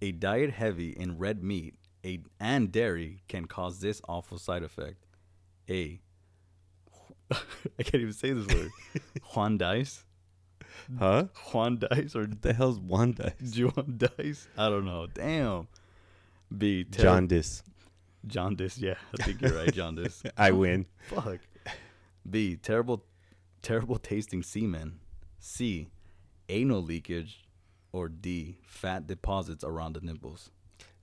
A diet heavy in red meat a, and dairy can cause this awful side effect. A. I can't even say this word. Juan Dice? Huh? Juan Dice or What the hell's Wanda? Juandice? I don't know. Damn. B. ter- Jaundice. Jaundice. Yeah, I think you're right. Jaundice. I win. Fuck. B. Terrible, terrible tasting semen. C. Anal leakage. Or D. Fat deposits around the nipples.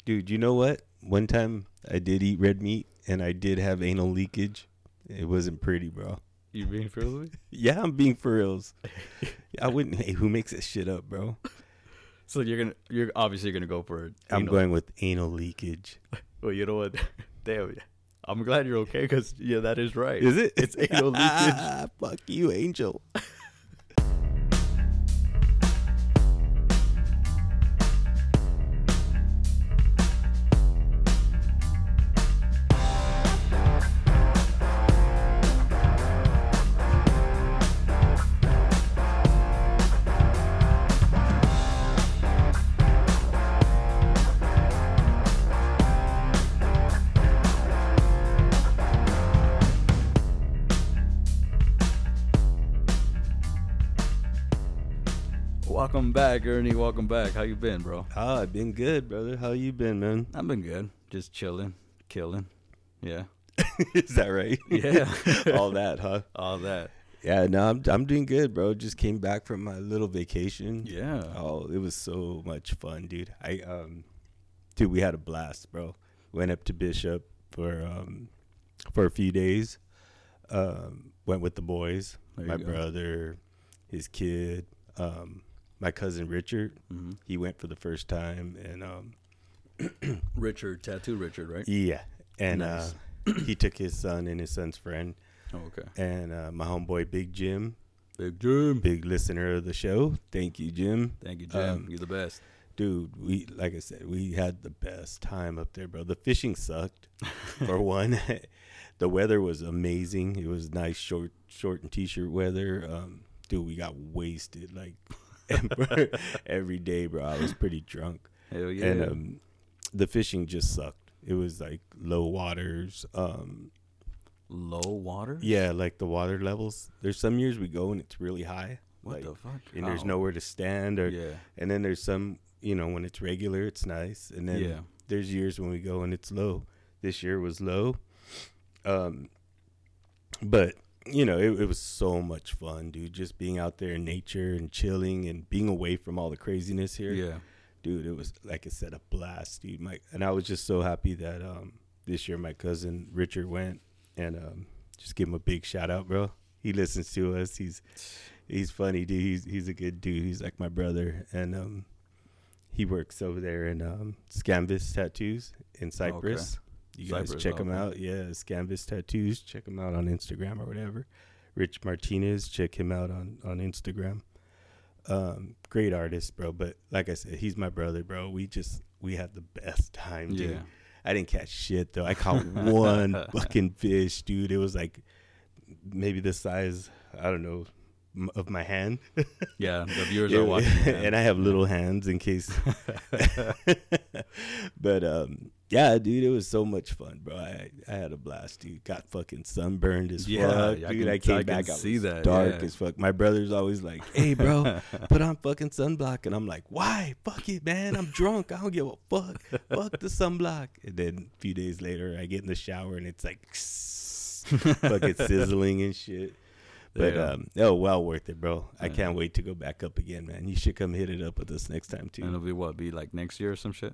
Dude, you know what? One time I did eat red meat and I did have anal leakage. It wasn't pretty, bro. You being for real? Yeah, I'm being for reals. I wouldn't. Hey, who makes this shit up, bro? So you're gonna, you're obviously gonna go for it. I'm going with anal leakage. Well, you know what? Damn. I'm glad you're okay because yeah, that is right. Is it? It's anal leakage. Fuck you, Angel. Back, Ernie. Welcome back. How you been, bro? Ah, I've been good, brother. How you been, man? I've been good. Just chilling, killing. Yeah. Is that right? Yeah. All that, huh? All that. Yeah, no, I'm I'm doing good, bro. Just came back from my little vacation. Yeah. Oh, it was so much fun, dude. I um dude, we had a blast, bro. Went up to Bishop for um for a few days. Um went with the boys, There my brother, his kid, um my cousin Richard. hmm He went for the first time and um Richard, tattoo Richard, right? yeah, and Nice. uh he took his son and his son's friend Oh, okay. and uh my homeboy Big Jim, Big Jim. big listener of the show. Thank you, Jim. Thank you, Jim. Um, You're the best. Dude, we like I said, we had the best time up there, bro. The fishing sucked for one. the weather was amazing. It was nice short short and t-shirt weather. Um dude, we got wasted like every day, bro. I was pretty drunk. Hell yeah. And um the fishing just sucked. It was like low waters. Um Low water? yeah, like the water levels. There's some years we go and it's really high. What like, the fuck? and there's nowhere to stand or Yeah. and then there's some, you know, when it's regular, it's nice. And then Yeah. there's years when we go and it's low. This year was low. Um, but you know, it, it was so much fun, dude. Just being out there in nature and chilling and being away from all the craziness here, Yeah. dude. It was like I said, a blast, dude. My and I was just so happy that um this year my cousin Richard went and um just give him a big shout out, bro. He listens to us. He's he's funny, dude. He's he's a good dude. He's like my brother, and um, he works over there in um, Scanvas Tattoos in Cypress. You guys check him out. Yeah, Canvas Tattoos. Check him out on Instagram or whatever. Rich Martinez. Check him out on on Instagram. Um, great artist, bro. But like I said, he's my brother, bro. We just we had the best time, dude. Yeah. I didn't catch shit though. I caught one fucking fish, dude. It was like maybe the size I don't know m- of my hand. Yeah. The viewers Yeah, are watching. and I have little hands in case. but um, yeah, dude, it was so much fun, bro. I, I had a blast, dude. Got fucking sunburned as Yeah, fuck, I dude. can- I came I back, I see that, dark yeah. as fuck. My brother's always like, "Hey, bro, put on fucking sunblock," and I'm like, "Why? Fuck it, man. I'm drunk. I don't give a fuck. fuck the sunblock." And then a few days later, I get in the shower and it's like fucking sizzling and shit. But Yeah. um, oh, well worth it, bro. I can't wait to go back up again, man. You should come hit it up with us next time too. And it'll be what? Be like next year or some shit?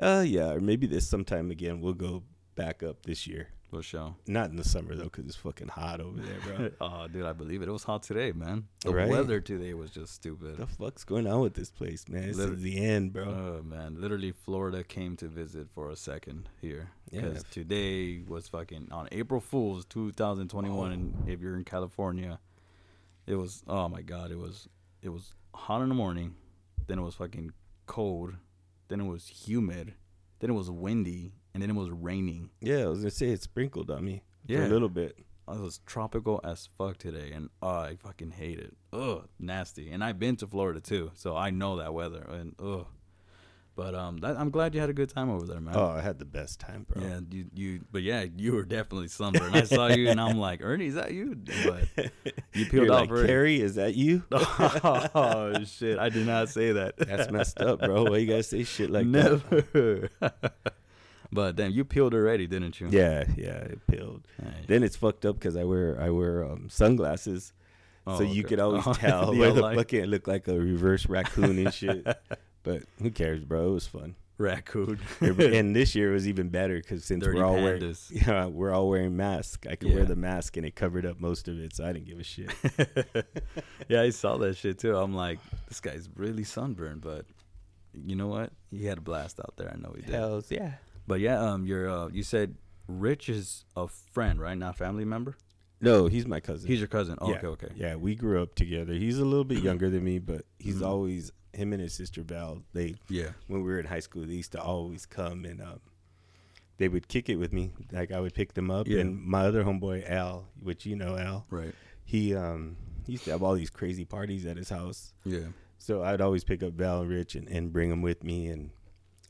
Uh, yeah, or maybe this sometime again. We'll go back up this year. For sure. Not in the summer though, because it's fucking hot over there, bro. oh, dude, I believe it. It was hot today, man. The Right? weather today was just stupid. What the fuck's going on with this place, man? This Liter- is the end, bro. Oh man, literally Florida came to visit for a second here Yeah. because today was fucking on April Fools 2021, and if you're in California, it was oh my god, it was it was hot in the morning, then it was fucking cold, then it was humid, then it was windy, and then it was raining. yeah, I was gonna say it sprinkled on me for Yeah. a little bit. It was tropical as fuck today, and oh, I fucking hate it. Ugh, nasty. And I've been to Florida too, so I know that weather. And ugh, But um, that, I'm glad you had a good time over there, man. Oh, I had the best time, bro. Yeah, you, you, but yeah, you were definitely sunburned. I saw you, and I'm like, Ernie, is that you? But you peeled You're off like. Carrie, is that you? oh shit! I did not say that. That's messed up, bro. Why you gotta say shit like that? Never. but damn, you peeled already, didn't you? Yeah, yeah, it peeled. Hey. Then it's fucked up because I wear I wear um, sunglasses, Oh, so you could always Oh, tell where the fucking look like a reverse raccoon and shit. But who cares, bro? It was fun. raccoon. and this year was even better because since Dirty we're all wearing pandas. yeah we're all wearing masks, I could wear the mask and it covered up most of it, so I didn't give a shit. yeah, I saw that shit too. I'm like, this guy's really sunburned, but you know what? He had a blast out there. I know he did. Hells yeah. But yeah, um, you're uh, you said Rich is a friend, right? Not a family member. No, he's my cousin. He's your cousin. Oh, yeah, okay, okay. Yeah, we grew up together. He's a little bit younger than me, but he's Mhm. always him and his sister Val. They Yeah. when we were in high school, they used to always come and um, they would kick it with me. Like I would pick them up, Yeah. and my other homeboy Al, which you know Al, Right. he um he used to have all these crazy parties at his house. Yeah. So I'd always pick up Val and Rich and, and bring them with me, and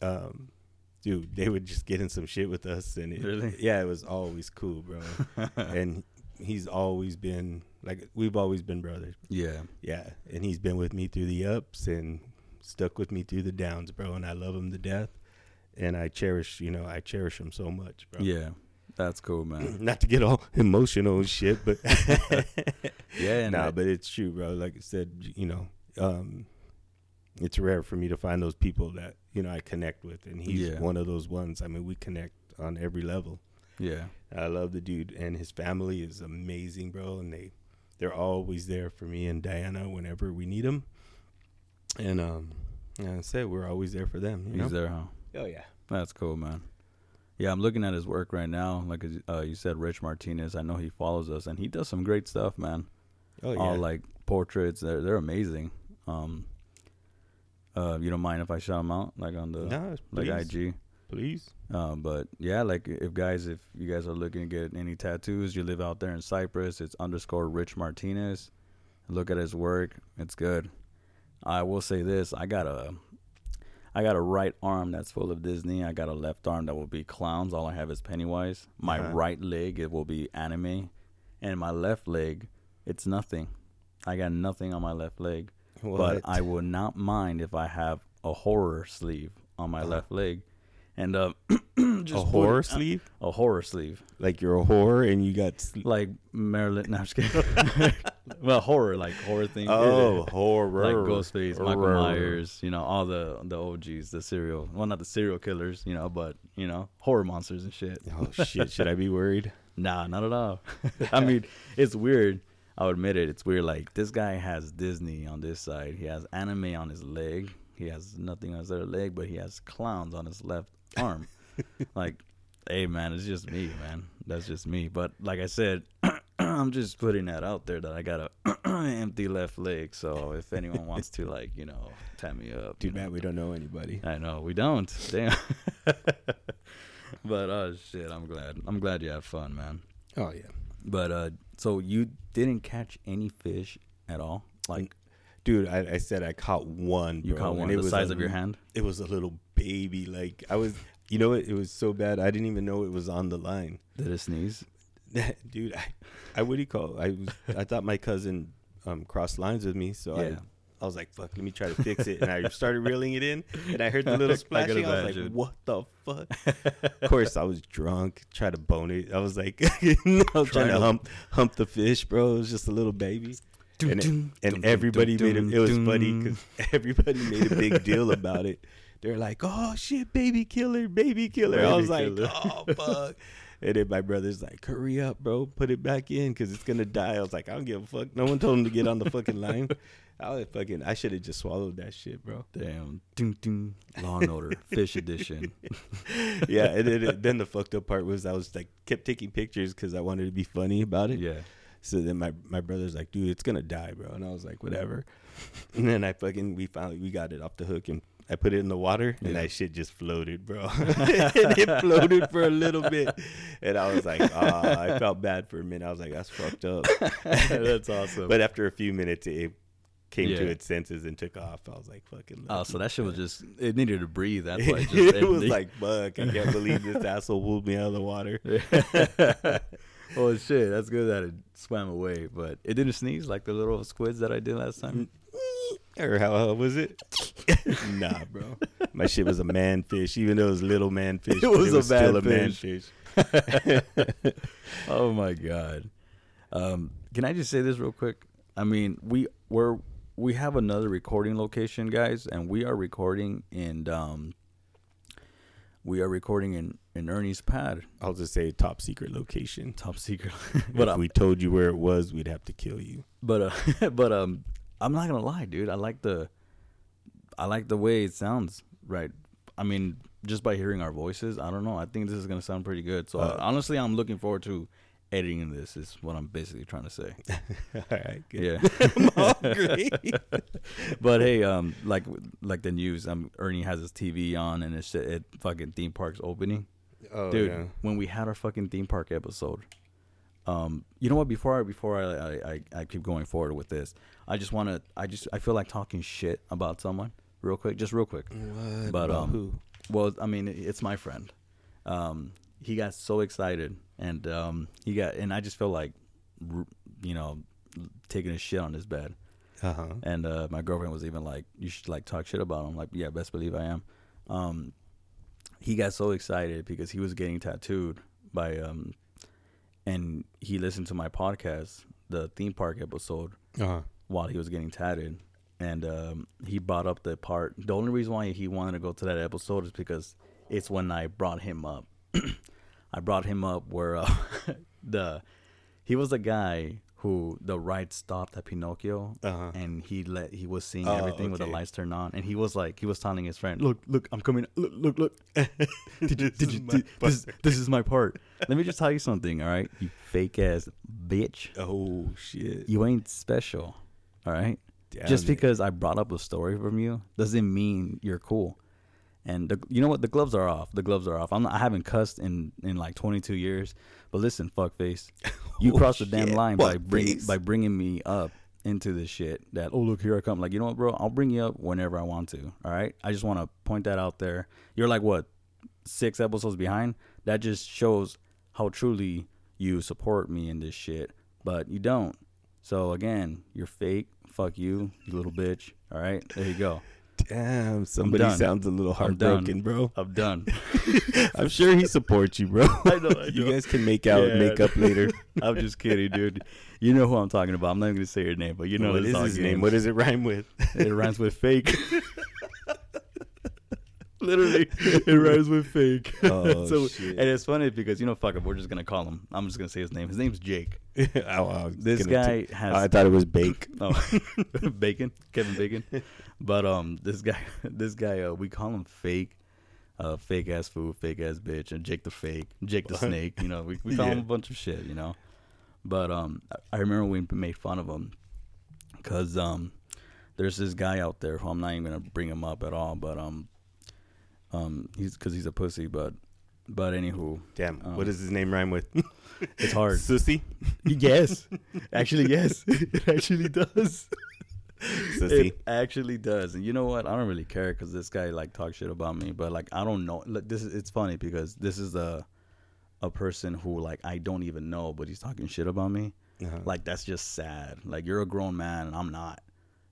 um, dude, they would just get in some shit with us, and it, Really? yeah, it was always cool, bro. and he's always been like we've always been brothers. yeah. Yeah, and he's been with me through the ups and stuck with me through the downs, bro. And I love him to death, and I cherish, you know, I cherish him so much, bro. Yeah. That's cool, man. Not to get all emotional and shit, but Yeah, nah, but it's true, bro. Like I said, you know, um, it's rare for me to find those people that you know I connect with, and he's Yeah. one of those ones. I mean, we connect on every level. Yeah. I love the dude, and his family is amazing, bro. And they they're always there for me and Diana whenever we need them. And um, like I said we're always there for them. You He's know? there, huh? Oh yeah. That's cool, man. Yeah, I'm looking at his work right now. Like uh, you said, Rich Martinez. I know he follows us, and he does some great stuff, man. Oh yeah. All like portraits. They're they're amazing. Um, uh, you don't mind if I shout them out, like on the no, like IG. Please. Um, but yeah, like if guys, if you guys are looking to get any tattoos, you live out there in Cypress, it's underscore Rich Martinez. Look at his work; it's good. I will say this: I got a, I got a right arm that's full of Disney. I got a left arm that will be clowns. All I have is Pennywise. My Uh-huh. right leg it will be anime, and my left leg, it's nothing. I got nothing on my left leg but I will not mind if I have a horror sleeve on my left leg, and uh, just a horror it- sleeve, a horror sleeve, like you're a horror and you got. Sl- like Marilyn. No, I'm just kidding. well, horror, like horror thing. oh, horror. like Ghostface, Michael Myers, you know, all the the OGs, the serial, well, not the serial killers, you know, but you know, horror monsters and shit. Oh shit! Should I be worried? Nah, not at all. I mean, it's weird. I'll admit it. It's weird. Like this guy has Disney on this side. He has anime on his leg. He has nothing on his other leg, but he has clowns on his left arm. like, hey man, it's just me, man. That's just me. But like I said, I'm just putting that out there that I got a empty left leg. So if anyone wants to, like, you know, tap me up. Too you know. we don't know anybody. I know we don't. Damn. but oh shit, I'm glad. I'm glad you had fun, man. Oh yeah. But uh, so you didn't catch any fish at all? Like Dude, I, I said I caught one. you caught one the size a of your hand? It was a little baby. Like I was, you know, what? It was so bad. I didn't even know it was on the line. Did it sneeze? Dude, I, I what do you call? I was, I thought my cousin um crossed lines with me, so Yeah. I. I was like, "Fuck, let me try to fix it," and I started reeling it in, and I heard the little I splashing. I, was like, "What the fuck?" of course, I was drunk, tried to bone it. I was like, I was trying to hump hump the fish, bro. It was just a little baby, and, it- and dun, dun, everybody made it. It was funny because everybody made a big deal about it. They're like, "Oh shit, baby killer, baby killer." I Baby was like, "Oh fuck." And then my brother's like, "Hurry up, bro! Put it back in because it's gonna die." I was like, "I don't give a fuck." No one told him to get on the fucking line. I was fucking. I should have just swallowed that shit, bro. Damn. Dun, dun. Law and Order Fish Edition. yeah, and then, then the fucked up part was I was like kept taking pictures because I wanted to be funny about it. Yeah. So then my my brother's like, "Dude, it's gonna die, bro," and I was like, "Whatever." And then I fucking we finally we got it off the hook and. I put it in the water and that shit just floated, bro. it floated for a little bit. And I was like, ah, I felt bad for a minute. I was like, that's fucked up. That's awesome. But after a few minutes, it came to its senses and took off. I was like, fucking. Oh, so that shit was just it needed to breathe. That's why it, just, it was like, fuck, I can't believe this asshole pulled me out of the water. oh shit, that's good that it swam away, but it didn't sneeze like the little squids that I did last time. Or how, how was it? nah, bro. My shit was a man fish, even though it was little man fish. It was a still man a man fish. oh my god. Um, can I just say this real quick? I mean, we we're we have another recording location, guys, and we are recording in um we are recording in in Ernie's pad, I'll just say top secret location. top secret. But but if um, we told you where it was, we'd have to kill you. but uh, but um, I'm not gonna lie, dude. I like the I like the way it sounds. Right. I mean, just by hearing our voices, I don't know. I think this is gonna sound pretty good. So Uh, honestly, I'm looking forward to editing this. Is what I'm basically trying to say. All right, good. Yeah. I'm hungry. but hey, um, like like the news, um, Ernie has his TV on and it's at fucking theme parks opening, oh, dude. yeah. When we had our fucking theme park episode, um, you know what? Before I before I I, I, keep going forward with this, I just want to I just I feel like talking shit about someone real quick, just real quick. What? But, About um, who? Well, I mean, it's my friend. Um, he got so excited, and um, he got, and I just feel like, you know, taking a shit on his bed. Uh huh. And uh, my girlfriend was even like, "You should like talk shit about him." Like, yeah, best believe I am. Um, he got so excited because he was getting tattooed by, um, and he listened to my podcast, the theme park episode, Uh huh. while he was getting tatted, and um, he brought up the part. The only reason why he wanted to go to that episode is because it's when I brought him up. I brought him up where uh, the he was the guy who the ride stopped at Pinocchio, Uh-huh. and he let he was seeing Oh, everything with the lights turned on, and he was like he was telling his friend, "Look, look, I'm coming. Look, look, look. Did you, This did is you, my did- this, part. this is my part. Let me just tell you something, all right? You fake ass bitch. Oh shit. You ain't special, all right? Damn Just it. because I brought up a story from you doesn't mean you're cool. And the, you know what? The gloves are off. The gloves are off. I'm not, I haven't cussed in, in like 22 years. But listen, fuckface, you Oh, crossed the damn shit, line by bring, by bringing me up into this shit. That oh look here I come. Like you know what, bro? I'll bring you up whenever I want to. All right. I just want to point that out there. You're like what six episodes behind. That just shows how truly you support me in this shit. But you don't. So again, you're fake. Fuck you, you little bitch. All right, there you go. Damn, somebody sounds a little I'm heartbroken, bro. I'm done. I'm sure he supports you, bro. I know, I You guys can make out, Yeah. make up later. I'm just kidding, dude. You know who I'm talking about. I'm not even gonna say your name, but you know what is his games. name? What does it rhyme with? It rhymes with fake. Literally, it rhymes with fake. Oh, so, shit. and it's funny because you know, fuck it, we're just gonna call him. I'm just gonna say his name. His name's Jake. Oh, I This guy t- has. I thought it was Bake. Oh, Bacon, Kevin Bacon. But um, this guy, this guy, uh, we call him fake, uh, fake ass food, fake ass bitch, and Jake the fake, Jake the snake. You know, we we call him a bunch of shit. You know, but um, I- I remember we made fun of him because um, there's this guy out there who I'm not even gonna bring him up at all, but um, um, he's because he's a pussy, but but anywho, Damn, Um, what does his name rhyme with? it's hard. Sussy. yes, actually, yes, it actually does. Sussy. It actually does, and you know what? I don't really care because this guy like talks shit about me, but like I don't know. Like, this is it's funny because this is a a person who like I don't even know, but he's talking shit about me. Uh-huh. Like that's just sad. Like you're a grown man and I'm not,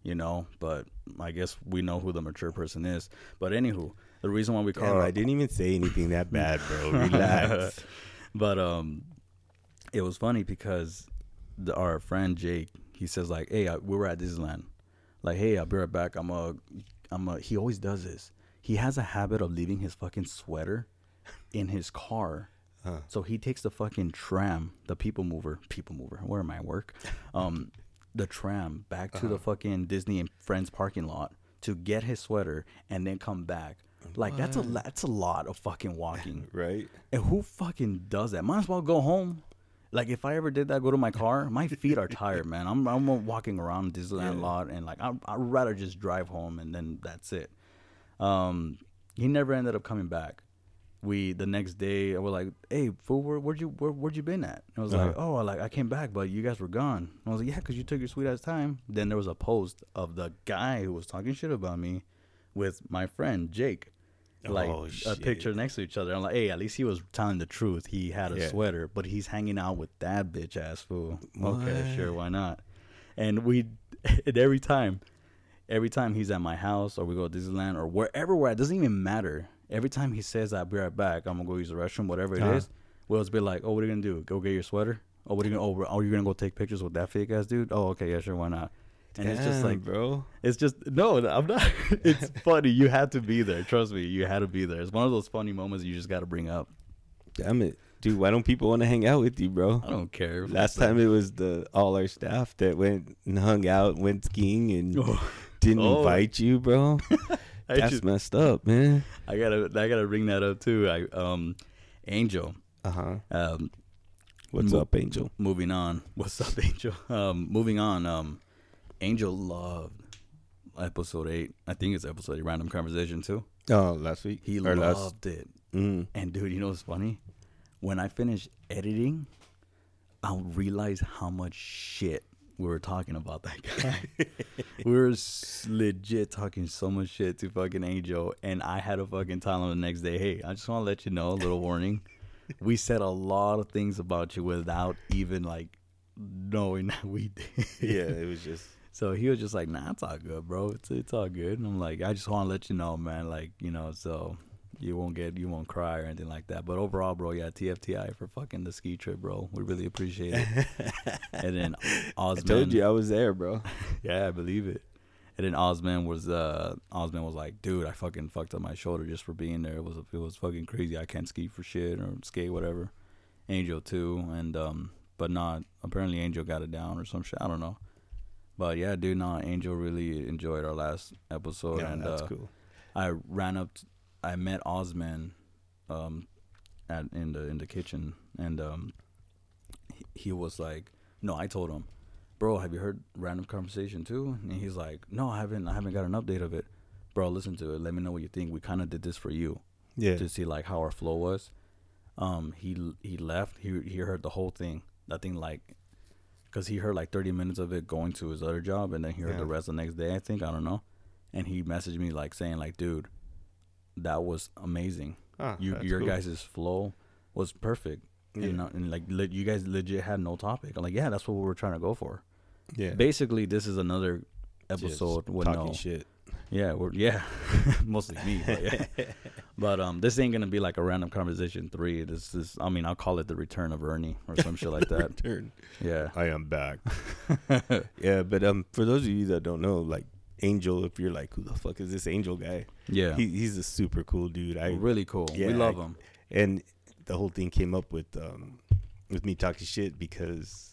you know. But I guess we know who the mature person is. But anywho, the reason why we call Damn, I didn't even say anything that bad, bro. Relax. but um, it was funny because the, our friend Jake, he says like, "Hey, I, we were at Disneyland. Like, hey, I'll be right back. I'm a, I'm a." He always does this. He has a habit of leaving his fucking sweater in his car. Huh. So he takes the fucking tram, the people mover, people mover. Where am I at work? Um, the tram back to the fucking Disney and Friends parking lot to get his sweater and then come back. Like that's a that's a lot of fucking walking. Right? And who fucking does that? Might as well go home. Like if I ever did that, go to my car. My feet are tired, man. I'm I'm walking around Disneyland Yeah. lot and like I I'd rather just drive home and then that's it. Um, he never ended up coming back. we the next day we're like, "Hey, fool, where, where'd you where, where'd you been at?" And I was Uh-huh. like, "Oh, I like I came back, but you guys were gone." And I was like, "Yeah, because you took your sweet ass time." Then there was a post of the guy who was talking shit about me with my friend Jake, like Oh, a picture next to each other. I'm like, "Hey, at least he was telling the truth. He had a Yeah. sweater, but he's hanging out with that bitch ass fool." Okay, sure, why not? And we, and every time, every time he's at my house or we go to Disneyland or wherever we're at, doesn't even matter. Every time he says I'll be right back, I'm gonna go use the restroom, whatever it is. Uh-huh. We'll just be like, oh, what are you gonna do? Go get your sweater? Oh, what are you gonna? Oh, oh, you're gonna go take pictures with that fake ass dude? Oh, okay, yeah, sure, why not? And it's just like, bro. it's just no, I'm not. it's funny. You had to be there. Trust me, you had to be there. It's one of those funny moments you just got to bring up. Damn it, dude. Why don't people want to hang out with you, bro? I don't care. Last time it was the all our staff that went and hung out, went skiing, and Oh, didn't Oh. invite you, bro. That's just- messed up, man. I gotta, I gotta bring that up too. I, um, Angel, Uh huh. um, What's Mo- up, Angel? moving on. What's up, Angel? Um, moving on. Um, Angel loved episode eight. I think it's episode eight, random conversation too. Oh, last week. He or last. loved it. Mm. And dude, you know what's funny? When I finish editing, I'll realize how much shit we were talking about that guy. we were s- legit talking so much shit to fucking Angel, and I had to fucking tell him the next day, "Hey, I just want to let you know, a little warning. We said a lot of things about you without even like knowing that we did." Yeah, it was just. So he was just like, "Nah, it's all good, bro. It's it's all good." And I'm like, "I just want to let you know, man. Like, you know, so you won't get, you won't cry or anything like that." But overall, bro, yeah, TFTI for fucking the ski trip, bro. We really appreciate it. and then I told you I was there, bro. yeah, I believe it. And then Osman was, uh, Osman was like, "Dude, I fucking fucked up my shoulder just for being there. It was, it was fucking crazy. I can't ski for shit or skate whatever." Angel too, and um, but not apparently Angel got it down or some shit. I don't know. But yeah, dude, no, Angel really enjoyed our last episode, yeah, and that's uh, cool. I ran up, t- I met Osman, um, at in the in the kitchen, and um, he, he was like, no, I told him, bro, have you heard Random Conversation too? And he's like, no, I haven't, I haven't got an update of it, bro. Listen to it. Let me know what you think. We kind of did this for you Yeah. to see like how our flow was. Um, he he left. He he heard the whole thing. That thing like, cause he heard like thirty minutes of it going to his other job, and then he heard Yeah. the rest the next day. I think I don't know. And he messaged me like saying like, dude, that was amazing. Ah, You your cool. guys' flow was perfect. Yeah. And, and like le- you guys legit had no topic. I'm like, yeah, that's what we were trying to go for. Yeah. Basically, this is another Just episode with talking no shit. yeah, we're yeah, mostly me. But, yeah. but um, this ain't gonna be like a random conversation three. This is, I mean, I'll call it the return of Ernie or some shit like that. Return. Yeah, I am back. yeah, but um, for those of you that don't know, like Angel, if you're like, who the fuck is this Angel guy? yeah, He, he's a super cool dude. I really cool. Yeah, we love I- him. and the whole thing came up with um with me talking shit because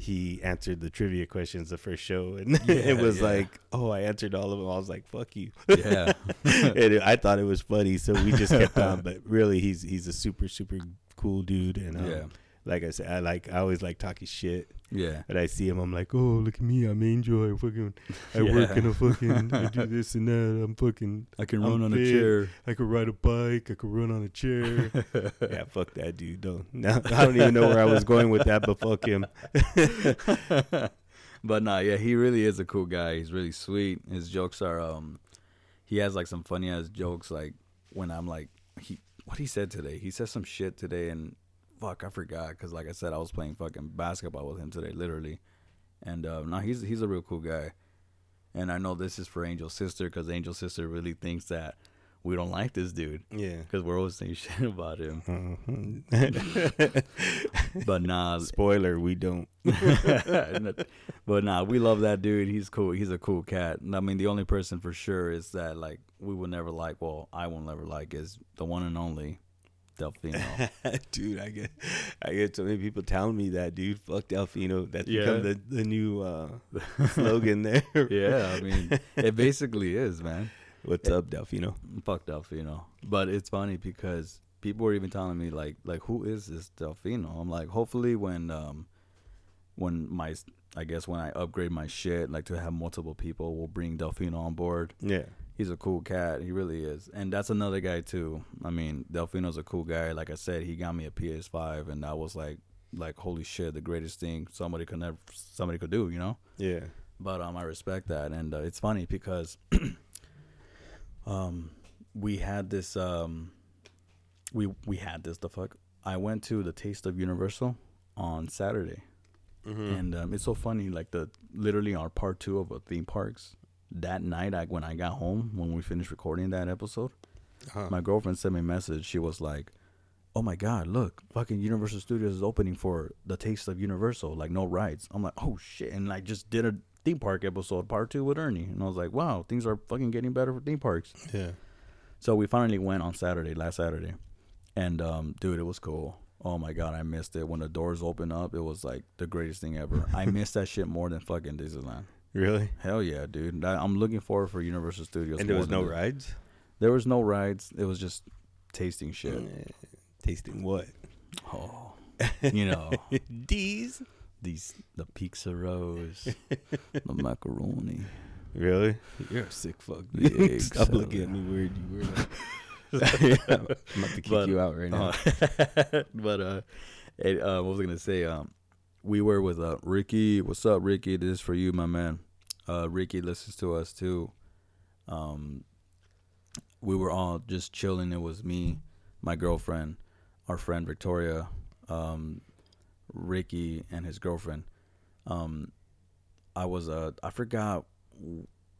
he answered the trivia questions the first show and it was yeah. like oh i answered all of them. I was like fuck you. Yeah, and i thought it was funny so we just kept on but really he's he's a super super cool dude and um, yeah, like i said i like i always like talking shit yeah, But i see him i'm like oh look at me i'm angel i fucking i work in a fucking i do this and that i'm fucking I can I'm run on a chair. I could ride a bike. I could run on a chair. yeah, fuck that dude. Don't. No, I don't even know where I was going with that, but fuck him. but nah, yeah, he really is a cool guy. He's really sweet. His jokes are um, he has like some funny ass jokes. Like when I'm like he what he said today. He said some shit today, and fuck, I forgot because like I said, I was playing fucking basketball with him today, literally. And uh, no, he's he's a real cool guy. And I know this is for Angel's sister because Angel's sister really thinks that we don't like this dude Yeah. because we're always saying shit about him. Mhm. But nah, Spoiler: We don't. but nah, we love that dude. He's cool. He's a cool cat. I mean, the only person for sure is that like we will never like. Well, I won't never like is the one and only Delfino. dude, I get, I get so many people telling me that, dude. Fuck Delfino. That's Yeah. become the the new uh, slogan there. yeah, I mean, it basically is, man. What's up, Delfino? Fuck Delfino. But it's funny because people were even telling me like, like who is this Delfino? I'm like, hopefully when um when my I guess when I upgrade my shit, like to have multiple people, we'll bring Delfino on board. Yeah. He's a cool cat. He really is. And that's another guy too. I mean, Delfino's a cool guy. Like I said, he got me a PS5 and I was like like holy shit, the greatest thing somebody could never somebody could do, you know? Yeah. But um I respect that and uh, it's funny because um we had this um we we had this the fuck. I went to the Taste of Universal on Saturday. Mm-hmm. And um, it's so funny, like the literally our part two of uh, theme parks. That night, I when I got home, when we finished recording that episode, uh my girlfriend sent me a message. She was like, "Oh my god, look, fucking Universal Studios is opening for the Taste of Universal, like no rides." I'm like, "Oh shit!" And I just did a theme park episode, part two with Ernie, and I was like, "Wow, things are fucking getting better for theme parks." yeah. So we finally went on Saturday, last Saturday, and um, dude, it was cool. Oh my god, I missed it when the doors opened up. It was like the greatest thing ever. I missed that shit more than fucking Disneyland. Really? Hell yeah, dude! I, I'm looking forward for Universal Studios. and there was no rides. There was no rides. It was just tasting shit. Eh, tasting what? Oh, you know these? these the pizza rolls, the macaroni. Really? You're a sick fuck. Stop looking at me weird. You were. Yeah, I'm about to kick But, you out right now. Uh, but uh, it, uh, what was I gonna say? Um, we were with uh Ricky. What's up, Ricky? This is for you, my man. Uh, Ricky listens to us too. Um, we were all just chilling. It was me, my girlfriend, our friend Victoria, um, Ricky, and his girlfriend. Um, I was uh, I forgot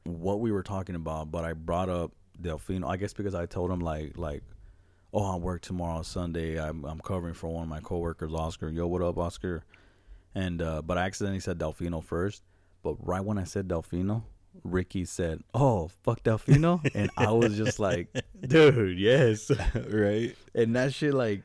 what we were talking about, but I brought up Delfino. I guess because I told him like like, oh, I work tomorrow Sunday. I'm I'm covering for one of my coworkers, Oscar. Yo, what up, Oscar? And uh, but I accidentally said Delfino first. But right when I said Delfino, Ricky said, "Oh, fuck Delfino," and I was just like, "Dude, yes." right? and that shit like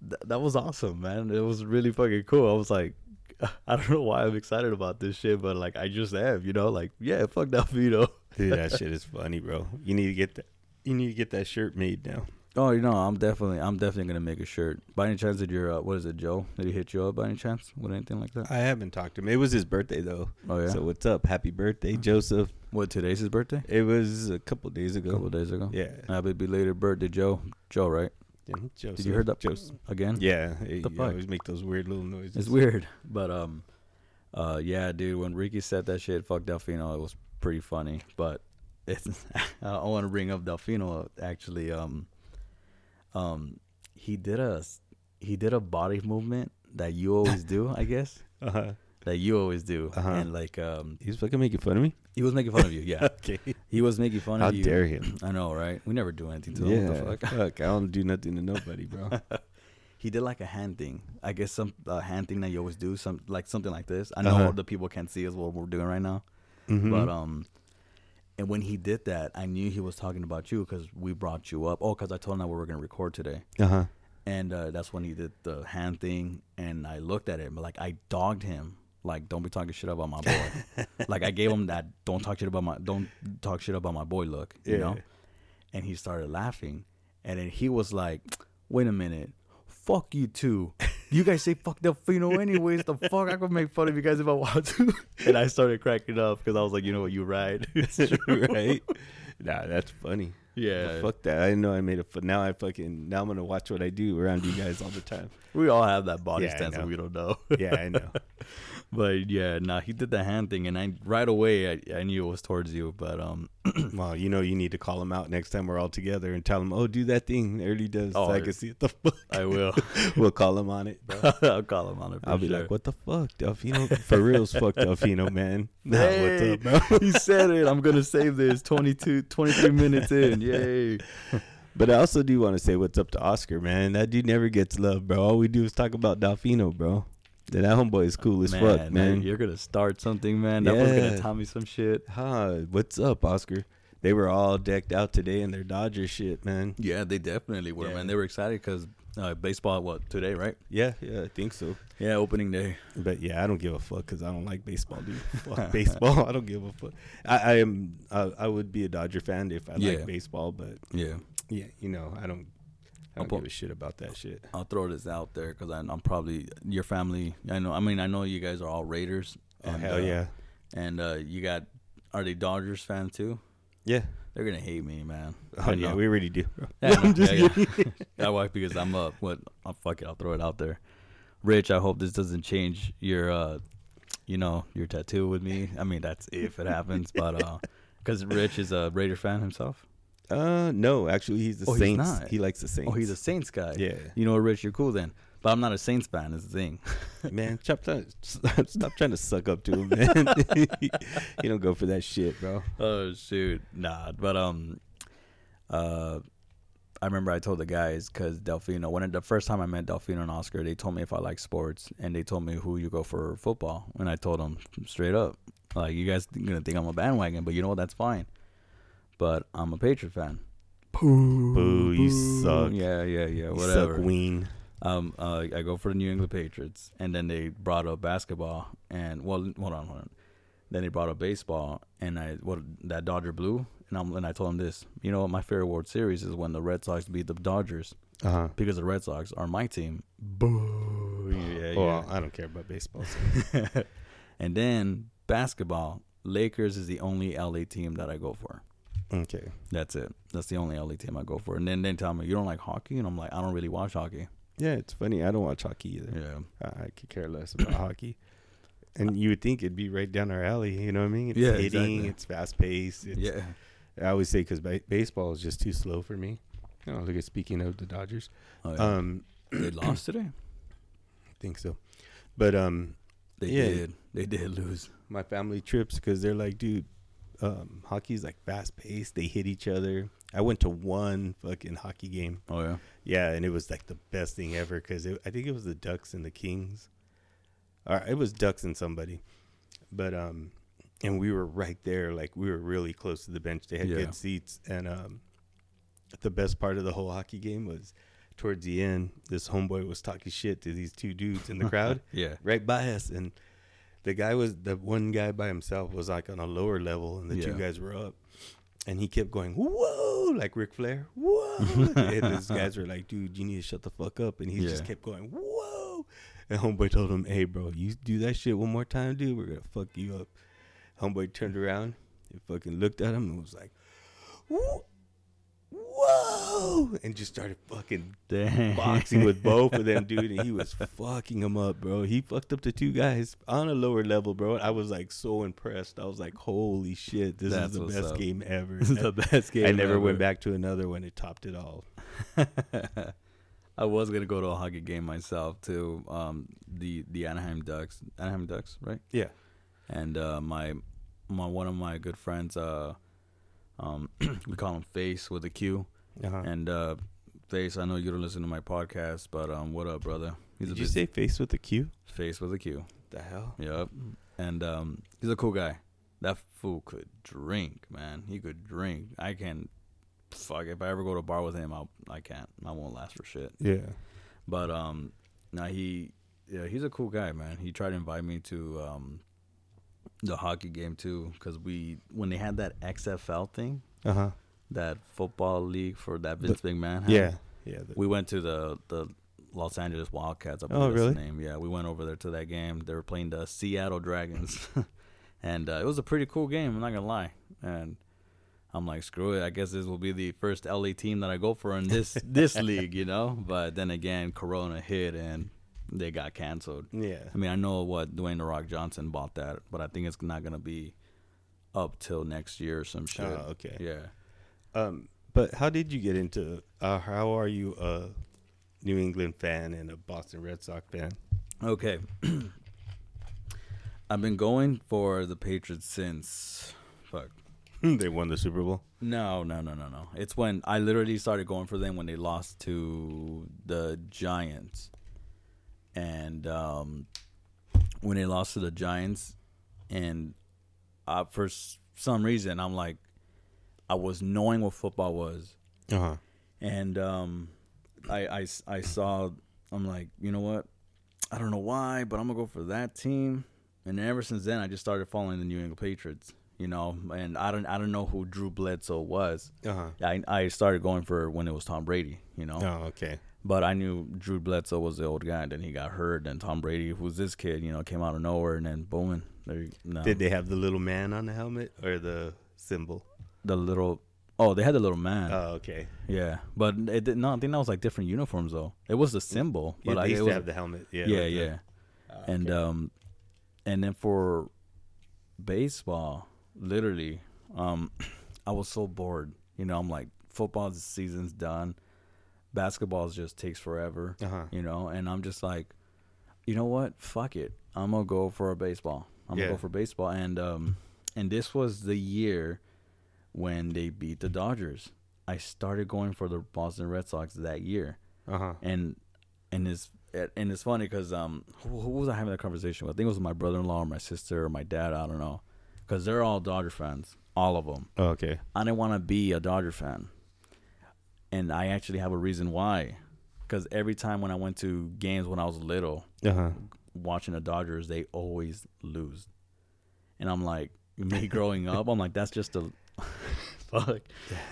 th- that was awesome man it was really fucking cool i was like i don't know why i'm excited about this shit but like i just am you know like yeah fuck Delfino. Dude, that shit is funny, bro. You need to get that. You need to get that shirt made now. Oh you know i'm definitely i'm definitely gonna make a shirt by any chance did your uh, what is it joe did he hit you up by any chance with anything like that I haven't talked to him. It was his birthday though. oh yeah So what's up? Happy birthday, Joseph. what today's his birthday It was a couple days ago. a couple days ago Yeah. happy belated birthday joe joe right Yeah, Joseph. did you hear that Joseph. again Yeah. You The fuck? always make those weird little noises. It's weird, but um, uh, yeah, dude. When Ricky said that shit, fuck Delfino, it was pretty funny. But it's I want to bring up Delfino actually. Um, um, he did a he did a body movement that you always do, I guess. Uh-huh. That you always do, Uh-huh. and like um, He's fucking making fun of me. he was making fun of you. Yeah, okay. he was making fun How of you. dare him? I know, right? We never do anything to him. Yeah. What the fuck? fuck. I don't do nothing to nobody, bro. he did like a hand thing. I guess some uh, hand thing that you always do, some like something like this. I know Uh-huh. the people can't see us what we're doing right now, Mhm. but um, and when he did that, I knew he was talking about you because we brought you up. Oh, because I told him that we were gonna record today, uh-huh. and uh, that's when he did the hand thing, and I looked at him like I dogged him. Like, don't be talking shit about my boy. like, I gave him that don't talk shit about my don't talk shit about my boy look, you Yeah. know. And he started laughing, and then he was like, "Wait a minute, fuck you too. You guys say fuck Delfino anyways. The fuck I could make fun of you guys if I want to." and I started cracking up because I was like, "You know what? You right. It's true. right? Nah, that's funny. Yeah. Fuck that. I didn't know I made a foot. Now I fucking now I'm gonna watch what I do around you guys all the time. We all have that body Yeah, I stance know. and we don't know. Yeah, I know. but yeah, nah, he did the hand thing, and I right away I, I knew it was towards you. But um, well, you know you need to call him out next time we're all together and tell him, oh, do that thing Ernie does, Oh, so I can see what the fuck. I will. we'll call him on it, bro. I'll call him on it. I'll be sure. like, what the fuck, Delfino? For reals, fuck Delfino, man. Nah, Hey, what's up, he said it. I'm gonna save this. 22, 23 minutes in. Yay. But I also do want to say what's up to Oscar, man. That dude never gets love, bro. All we do is talk about Delfino, bro. That homeboy is cool as fuck, man. You're gonna start something, man. That was gonna tell me some shit. Huh, what's up, Oscar? They were all decked out today in their Dodger shit, man. Yeah, they definitely were, Yeah. man. They were excited because uh, baseball. What today, right? Yeah, yeah, I think so. Yeah, opening day. But yeah, I don't give a fuck because I don't like baseball, dude. Fuck baseball. I don't give a fuck. I, I am. I, I would be a Dodger fan if I Yeah. like baseball, but Yeah, yeah, you know, I don't. I I'll don't put- give a shit about that shit. I'll throw this out there because I'm probably your family. I know. I mean, I know you guys are all Raiders. Oh And, hell uh, yeah, And uh, you got are they Dodgers fans too? yeah. They're gonna hate me, man. Oh yeah, we already do. Yeah, know. I'm just yeah, kidding. yeah. That why because I'm up. What? Oh, fuck it. I'll throw it out there. Rich, I hope this doesn't change your, uh, you know, your tattoo with me. I mean, that's if it happens, but uh, because Rich is a Raider fan himself. Uh, no, actually, he's the Oh, he's Saints. not. He likes the Saints. Oh, he's a Saints guy. Yeah. You know Rich? You're cool then. But I'm not a Saints fan. Is the thing. man. Stop trying, stop trying to suck up to him, man. you don't go for that shit, bro. oh shoot, nah. But um, uh, I remember I told the guys because Delfino when the first time I met Delfino and Oscar, they told me if I like sports, and they told me who you go for football, and I told them straight up, like you guys gonna think I'm a bandwagon, but you know what? That's fine. But I'm a Patriot fan. Boo, boo, you suck. Yeah, yeah, yeah. You Whatever. suck, ween. um, uh, I go for the New England Patriots, and then they brought up basketball, and well, hold on, hold on. Then they brought up baseball, and I what that Dodger blue, and I'm and I told him this. You know what? My favorite World Series is when the Red Sox beat the Dodgers Uh huh. because the Red Sox are my team. Boo! Yeah, yeah. Well, I don't care about baseball. so- and then basketball, Lakers is the only LA team that I go for. Okay. That's it. That's the only LA team I go for. And then they tell me you don't like hockey, and I'm like, I don't really watch hockey. Yeah, it's funny. I don't watch hockey either. Yeah. I, I could care less about hockey. And you would think it'd be right down our alley. You know what I mean? It's Yeah, hitting. exactly. It's fast paced. Yeah. I always say because ba- baseball is just too slow for me. You know, look at speaking of the Dodgers. Oh, yeah. Um, they lost today. I think so. But um, They Yeah. did. They did lose. my family trips because they're like, dude, um, hockey's like fast paced. They hit each other. I went to one fucking hockey game. Oh yeah. Yeah, and it was like the best thing ever because I think it was the Ducks and the Kings. Or it was Ducks and somebody, but um, and we were right there, like we were really close to the bench. They had Yeah. good seats, and um, the best part of the whole hockey game was towards the end. This homeboy was talking shit to these two dudes in the crowd Yeah. right by us, and the guy was the one guy by himself was like on a lower level, and the two guys were up, and he kept going whoa like Ric Flair, whoa, and these guys were like, dude, you need to shut the fuck up, and he just kept going whoa, and homeboy told him, hey bro, you do that shit one more time, dude, we're gonna fuck you up. Homeboy turned around, and fucking looked at him and was like, whoa. Whoa! And just started fucking boxing with both of them, dude, and he was fucking them up, bro. He fucked up the two guys on a lower level, bro. I was like so impressed. I was like, holy shit, this That's is the best up. game ever. This is the best game. I never ever. went back to another one. It topped it all. I was gonna go to a hockey game myself too. Um, the the Anaheim Ducks, Anaheim Ducks, right? Yeah. And uh, my my one of my good friends, uh, um, we call him Face with a Q. Uh-huh. And uh, Face, I know you don't listen to my podcast, but um, what up, brother? He's Did a you say face with a Q? Face with a Q. The hell? Yep. And um, he's a cool guy. That fool could drink, man. He could drink. I can't. Fuck. If I ever go to a bar with him, I'll. I can't. I won't last for shit. Yeah. But um, now he, yeah, he's a cool guy, man. He tried to invite me to um, the hockey game too, because we when they had that XFL thing, Uh huh. that football league for that Vince McMahon. had, Yeah. Yeah. the- we went to the the Los Angeles Wildcats. I Oh, believe that's really? the name. Yeah, we went over there to that game. They were playing the Seattle Dragons, and uh, it was a pretty cool game. I'm not gonna lie. And I'm like, screw it. I guess this will be the first LA team that I go for in this this league, you know. But then again, Corona hit and they got canceled. yeah. I mean, I know what Dwayne the Rock Johnson bought that, but I think it's not gonna be up till next year or some shit. Oh, okay. Yeah. Um, but how did you get into? Uh, how are you a New England fan and a Boston Red Sox fan? Okay. I've been going for the Patriots since fuck. they won the Super Bowl. No, no, no, no, no. It's when I literally started going for them when they lost to the Giants. And um when they lost to the Giants and uh, for some reason I'm like I was knowing what football was Uh huh. and um, I, I, I saw I'm like you know what I don't know why but I'm gonna go for that team and ever since then I just started following the New England Patriots you know and I don't I don't know who Drew Bledsoe was Uh huh. I, I started going for when it was Tom Brady you know Oh, okay. But I knew Drew Bledsoe was the old guy and then he got hurt and Tom Brady who's this kid you know came out of nowhere and then boom There, no. Did they have the little man on the helmet or the symbol? the little? Oh, they had the little man. Oh, okay. yeah, but it did no. I think that was like different uniforms though. It was the symbol, Yeah, but like they it used was, to have the helmet. Yeah. yeah, like yeah. Ah, and um, and then for baseball, literally, um, I was so bored. You know, I'm like, football season's done. Basketball just takes forever. Uh-huh. You know, and I'm just like, you know what? Fuck it. I'm gonna go for a baseball. I'm Yeah. gonna go for baseball. And um, and this was the year when they beat the Dodgers. I started going for the Boston Red Sox that year Uh-huh. and and it's and it's funny because um who, who was I having that conversation with? I think it was my brother-in-law or my sister or my dad. I don't know, because they're all Dodger fans, all of them. Oh, okay. I didn't want to be a Dodger fan, and I actually have a reason why. Because every time when I went to games when I was little, Uh-huh. watching the Dodgers, they always lose, and I'm like, me growing up, I'm like, that's just a fuck.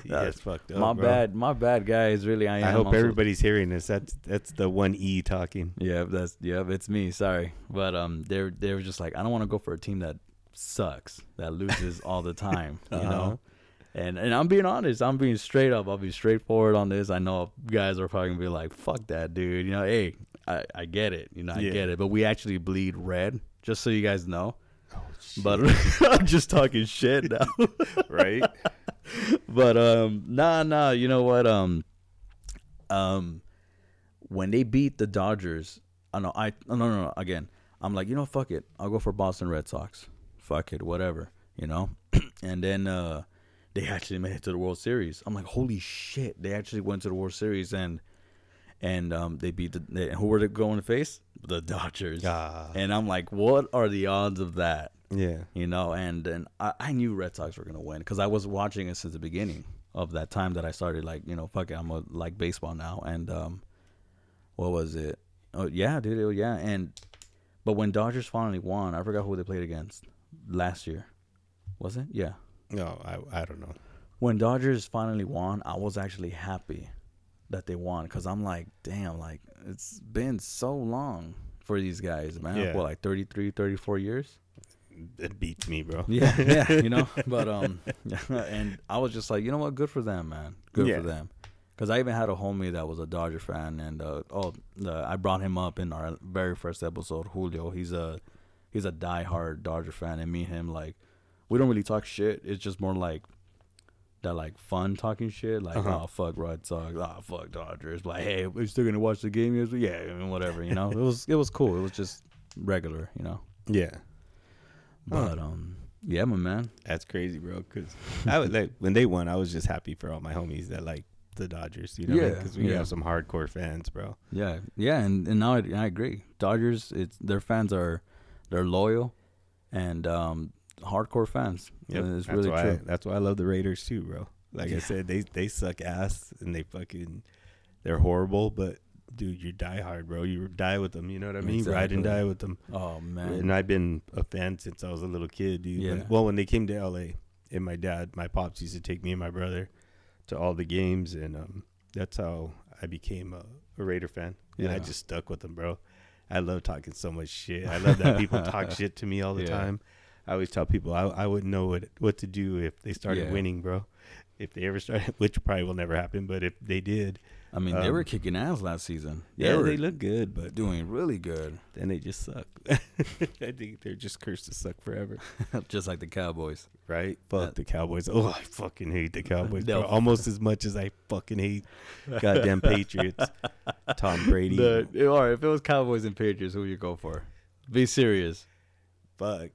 That's fucked up. my bro. bad, my bad, guys. Really, I. I hope I'm everybody's hearing this. That's that's the one E talking. Yeah, that's yeah, it's me. Sorry, but um, they're they were just like, I don't want to go for a team that sucks, that loses all the time, you Uh-huh. know. And and I'm being honest, I'm being straight up. I'll be straightforward on this. I know guys are probably gonna be like, "Fuck that, dude." You know, hey, I I get it. You know, I Yeah. get it. But we actually bleed red, just so you guys know. Oh, But I'm just talking shit now. right? but um nah nah you know what um um when they beat the dodgers i know i no no no again i'm like you know fuck it i'll go for boston red sox fuck it whatever you know and then uh they actually made it to the world series. I'm like holy shit they actually went to the world series and and um they beat the they, who were they going to face? The dodgers. Ah. and i'm like what are the odds of that? Yeah. you know, and then I, I knew Red Sox were gonna win because I was watching it since the beginning of that time that I started like you know fuck it I'm a, like baseball now. And um what was it? Oh yeah dude oh, yeah. And but when Dodgers finally won I forgot who they played against last year. Was it? Yeah No, I I don't know. when Dodgers finally won I was actually happy that they won because I'm like damn like it's been so long for these guys man Yeah. what like 33 34 years It beats me, bro. yeah, yeah, you know. But um, and I was just like, you know what, good for them, man. Good Yeah. for them. Because I even had a homie that was a Dodger fan, and uh, oh, the, I brought him up in our very first episode, Julio. He's a he's a diehard Dodger fan, and me and him like, we don't really talk shit. It's just more like that, like fun talking shit. Like, Uh-huh. oh fuck Red Sox, oh fuck Dodgers. Like, hey, we're still gonna watch the game? Yes, Yeah, I mean, whatever. You know, it was it was cool. It was just regular, you know. Yeah. Huh. But um, yeah, my man. That's crazy, bro. Because I was like when they won, I was just happy for all my homies that like the Dodgers. You know, Yeah, because we yeah. have some hardcore fans, bro. Yeah, yeah, and, and now I, I agree. Dodgers, it's their fans are they're loyal and um, hardcore fans. Yep. It's that's really why true. that's why I love the Raiders too, bro. Like Yeah. I said, they they suck ass and they fucking they're horrible, but dude, you die hard, bro. You die with them. You know what I mean? Ride and Exactly. die with them. Oh man, And I've been a fan since I was a little kid, dude. When- Yeah. well, when they came to LA, and my dad, my pops used to take me and my brother to all the games, and um, that's how I became a, a Raider fan. And I just stuck with them, bro. I love talking so much shit. I love that people talk shit to me all the Yeah. time. I always tell people I, I wouldn't know what what to do if they started Yeah. winning, bro. If they ever started, which probably will never happen, but if they did, I mean they um, were kicking ass last season. yeah, they were they look good, but doing really good, then they just suck. I think they're just cursed to suck forever. just like the Cowboys. right? Fuck That- the Cowboys. Oh, I fucking hate the Cowboys. bro. No. Almost as much as I fucking hate goddamn Patriots. Tom Brady. The, all right, if it was Cowboys and Patriots, who would you go for? Be serious. Fuck.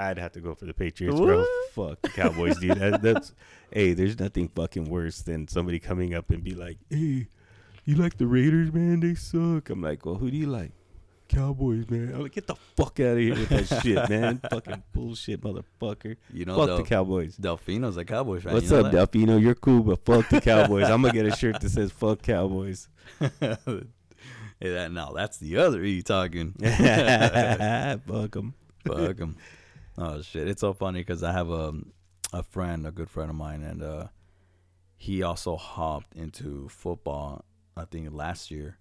I'd have to go for the Patriots, bro. Fuck the Cowboys, dude. That, that's hey. There's nothing fucking worse than somebody coming up and be like, "Hey, you like the Raiders, man? They suck." I'm like, "Well, who do you like?" Cowboys, man. I'm like, "Get the fuck out of here with that shit, man. Fucking bullshit, motherfucker. You know, fuck Del- the Cowboys." Delfino's a Cowboys fan. What's you know up, Delfino? You're cool, but fuck the Cowboys. I'm gonna get a shirt that says "fuck Cowboys." that? hey, that no, that's the other E talking. fuck them. Fuck 'em. Oh shit! It's so funny because I have a a friend, a good friend of mine, and uh, he also hopped into football. I think last year,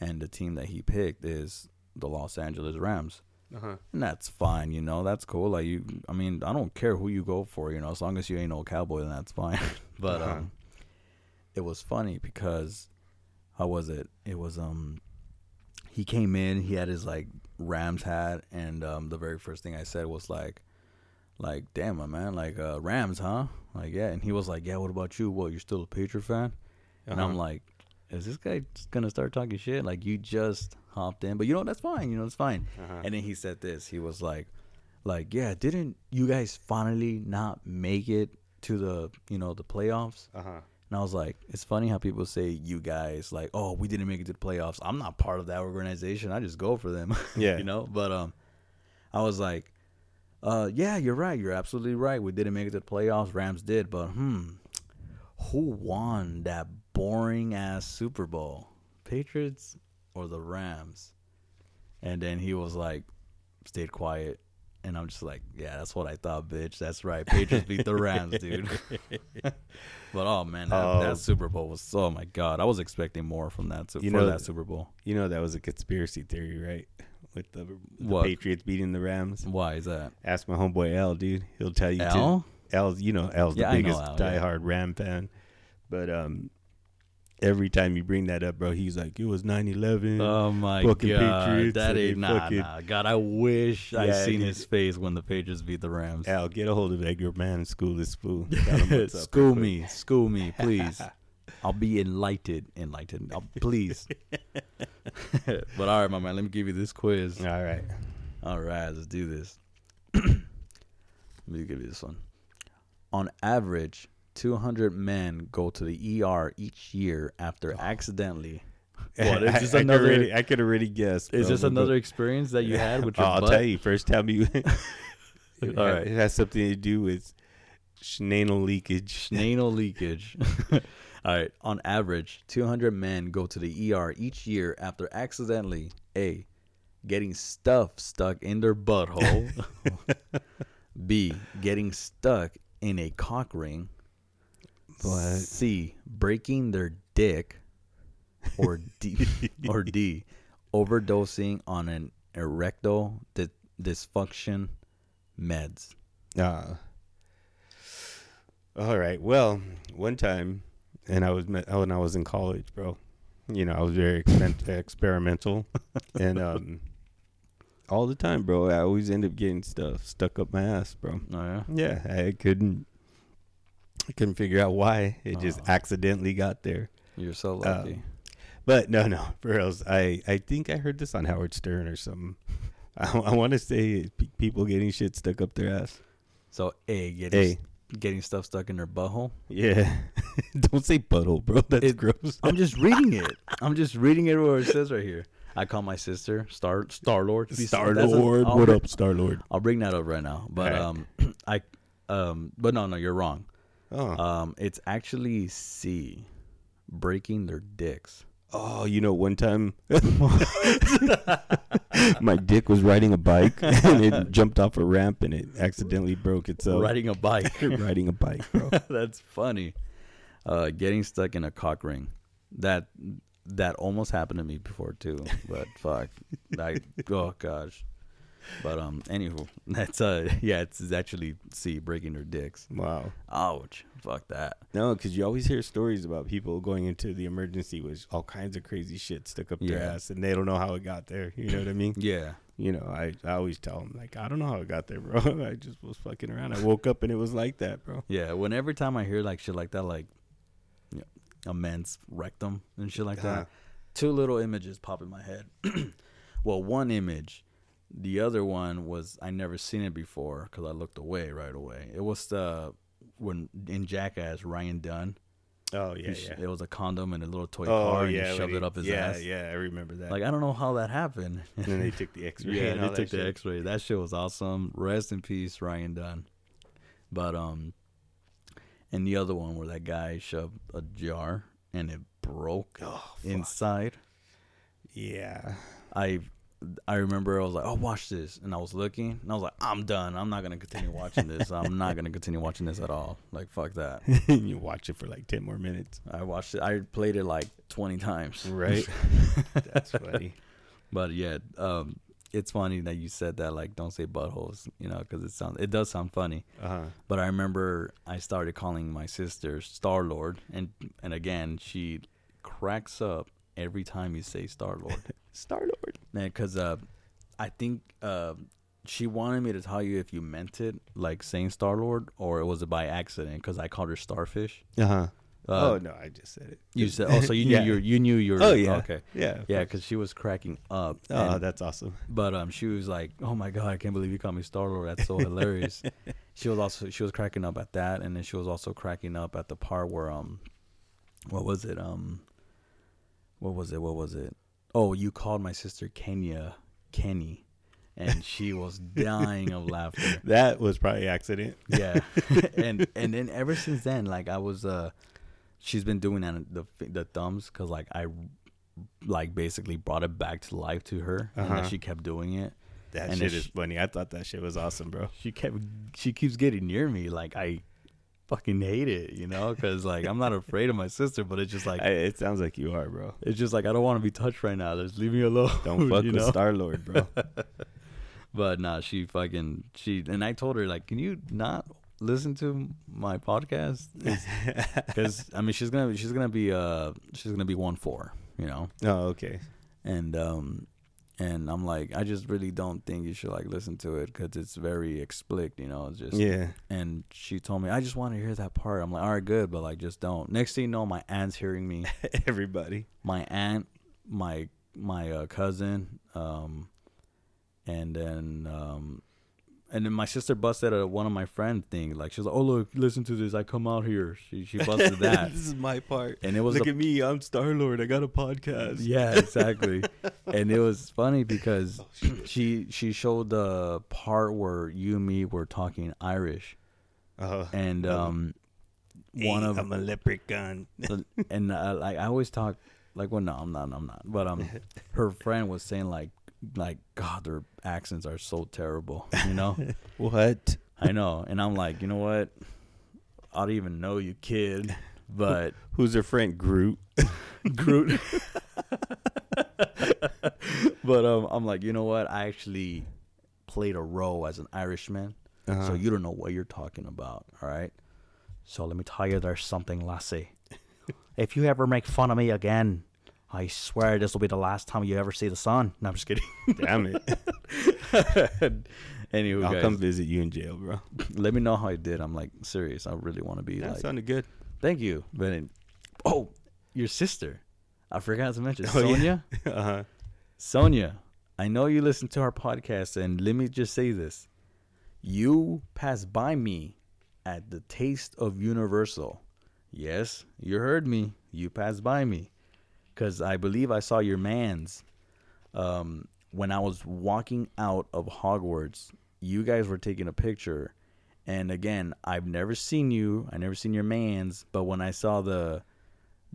and the team that he picked is the Los Angeles Rams. Uh-huh. and that's fine. You know, that's cool. Like you, I mean, I don't care who you go for. You know, as long as you ain't no cowboy, then that's fine. but Uh-huh. um, it was funny because how was it? It was um, he came in. He had his like Rams hat, and um, the very first thing I said was like, like, damn, my man, like uh, Rams, huh? Like, yeah. And he was like, yeah. What about you? What? You're still a Patriot fan? And I'm Uh-huh. like, is this guy just gonna start talking shit? Like you just hopped in, but you know that's fine. You know it's fine. Uh-huh. And then he said this. He was like, like yeah, didn't you guys finally not make it to the you know the playoffs? Uh-huh. And I was like, it's funny how people say you guys like, oh, we didn't make it to the playoffs. I'm not part of that organization. I just go for them. Yeah. you know. But um, I was like, uh, yeah, you're right. You're absolutely right. We didn't make it to the playoffs. Rams did, but hmm, who won that boring ass Super Bowl? Patriots or the Rams? And then he was like, stayed quiet. And I'm just like, yeah, that's what I thought, bitch. That's right. Patriots beat the Rams, dude. but oh man, that, Oh. that Super Bowl was oh my god. I was expecting more from that You for know- that Super Bowl. You know that was a conspiracy theory, right? With the, the Patriots beating the Rams. Why is that? Ask my homeboy Al, dude. He'll tell you. Al? Too. Al's, you know, Al's Yeah, the I know biggest Al, yeah. diehard Ram fan. But um, every time you bring that up, bro, he's like, "It was 9-11. Oh my fucking god, Patriots that ain't nah, fucking- nah. God, I wish I seen dude. his face when the Patriots beat the Rams. Al, get a hold of Edgar Man and school this fool. Tell him what's up school quick. me, school me, please. I'll be enlightened, enlightened. I'll, please. but all right, my man, let me give you this quiz. All right. All right, let's do this. Let me give you this one. On average, 200 men go to the ER each year after accidentally. What, is I, this I could another- already, I could already guess. Is this another experience that you had with Oh, your I'll butt? tell you. First time you. it, All right. it has something to do with schnanal leakage. Anal leakage. All right. On average, 200 men go to the ER each year after accidentally A. Getting stuff stuck in their butthole. B. Getting stuck in a cock ring. What? C. Breaking their dick. Or D. or D. Overdosing on an erectile di- dysfunction meds. Uh, all right. Well, one time, and I was met, when I was in college, bro. You know, I was very expen- experimental, and um, all the time, bro. I always end up getting stuff stuck up my ass, bro. Oh yeah. Yeah, I couldn't. I couldn't figure out why it just Oh. accidentally got there. You're so lucky. Um, But no, no, for reals. I I think I heard this on Howard Stern or something. I, I want to say pe- people getting shit stuck up their ass. So A getting A. getting stuff stuck in their butthole. Yeah. Don't say butthole, bro. That's It- gross. I'm just reading it. I'm just reading it where it says right here. I call my sister Star Star Lord. Star Lord. What up, Star Lord? I'll bring that up right now. But Alright. um, I um, but no, no, you're wrong. Oh. Um, it's actually C, breaking their dicks. oh, you know, one time my dick was riding a bike and it jumped off a ramp and it accidentally broke itself. Riding a bike. riding a bike, bro. That's funny. Uh, getting stuck in a cock ring. That that almost happened to me before too. But fuck, I oh gosh. But um, anywho, that's uh, yeah, it's, it's actually C breaking their dicks. Wow. Ouch. Fuck that. No, because you always hear stories about people going into the emergency with all kinds of crazy shit stuck up their Yeah. ass, and they don't know how it got there. You know what I mean? Yeah. You know, I, I always tell them like, I don't know how it got there, bro. I just was fucking around. I woke up and it was like that, bro. Yeah. When every time I hear like shit like that, like you know, a man's rectum and shit like Uh-huh. that, two little images pop in my head. well, one image, the other one was I never seen it before because I looked away right away. It was the when in Jackass Ryan Dunn. Oh yeah, yeah. It was a condom and a little toy Oh car and yeah, he shoved he- it up his yeah, ass. Yeah, yeah, I remember that. Like I don't know how that happened. and then they took the X-ray. yeah, and they took the. X-ray. That shit was awesome. Rest in peace, Ryan Dunn. But um, and the other one where that guy shoved a jar and it broke Oh, inside. yeah. I I remember I was like, "Oh, watch this," and I was looking, and I was like, "I'm done. I'm not gonna continue watching this. I'm not gonna continue watching this at all. Like, fuck that." you watch it for like ten more minutes, I watched it. I played it like 20 times. right? That's funny. But yeah, um, it's funny that you said that. Like, don't say buttholes, you know, because it sounds it does sound funny. Uh huh. But I remember I started calling my sister Star Lord, and and again she cracks up every time you say Star Lord. Star Lord. Man, because uh, I think uh, she wanted me to tell you if you meant it, like saying Star Lord, or it was it by accident because I called her Starfish. Uh-huh. Uh, oh no, I just said it. You said, oh, so you knew Yeah. you you knew your. Oh yeah. okay, Yeah. yeah, because she was cracking up. Oh, and- that's awesome. but um, she was like, "Oh my god, I can't believe you called me Star Lord. That's so hilarious." she was also she was cracking up at that, and then she was also cracking up at the part where um, what was it um, what was it? What was it? Oh, you called my sister Kenya Kenny, and she was dying of laughter. That was probably accident. Yeah, and and then ever since then, like I was uh, she's been doing that the the thumbs because like I like basically brought it back to life to her, and Uh-huh. then she kept doing it. That And shit is she- funny. I thought that shit was awesome, bro. She kept she keeps getting near me, like I fucking hate it, you know, because like I'm not afraid of my sister, but it's just like I, it sounds like you are, bro. it's just like I don't want to be touched right now. Just leave me alone. Don't fuck you with? Star Lord, bro. But nah, she fucking she and I told her like, can you not listen to my podcast? Because I mean, she's gonna she's gonna be uh she's gonna be one four, you know, oh, okay. and um and I'm like, I just really don't think you should like listen to it because it's very explicit, you know. It's just Yeah. and she told me I just want to hear that part. I'm like, all right, good, but like just don't. Next thing you know, my aunt's hearing me. Everybody. my aunt, my my uh, cousin, um, and then um, and then my sister busted a, one of my friend thing. Like she's like, "Oh look, listen to this. I come out here." She she busted that, this is my part. and it was Look a- at me. I'm Star Lord. I got a podcast. yeah, exactly. and it was funny because Oh, she she showed the part where you and me were talking Irish, Uh, and Oh. um, one hey, of I'm a leprechaun. and uh, like I always talk like well no I'm not I'm not but um her friend was saying like like God their accents are so terrible you know what? I know and I'm like you know what I don't even know you kid but Who's her friend? Groot. Groot but um I'm like you know what I actually played a role as an Irishman Uh-huh. so you don't know what you're talking about all right so let me tell you there's something lassie if you ever make fun of me again I swear this will be the last time you ever see the sun. No, I'm just kidding. Damn it. Anywho, I'll guys, come visit you in jail, bro. let me know how I did. I'm like serious. I really want to be That like. sounded good. Thank you, but it- oh, your sister. I forgot to mention Oh, yeah. Sonia. uh huh. Sonia, I know you listen to our podcast, and let me just say this: you passed by me at the Taste of Universal. Yes, you heard me. You passed by me because I believe I saw your man's um, when I was walking out of Hogwarts. You guys were taking a picture, and again, I've never seen you. I never seen your man's, but when I saw the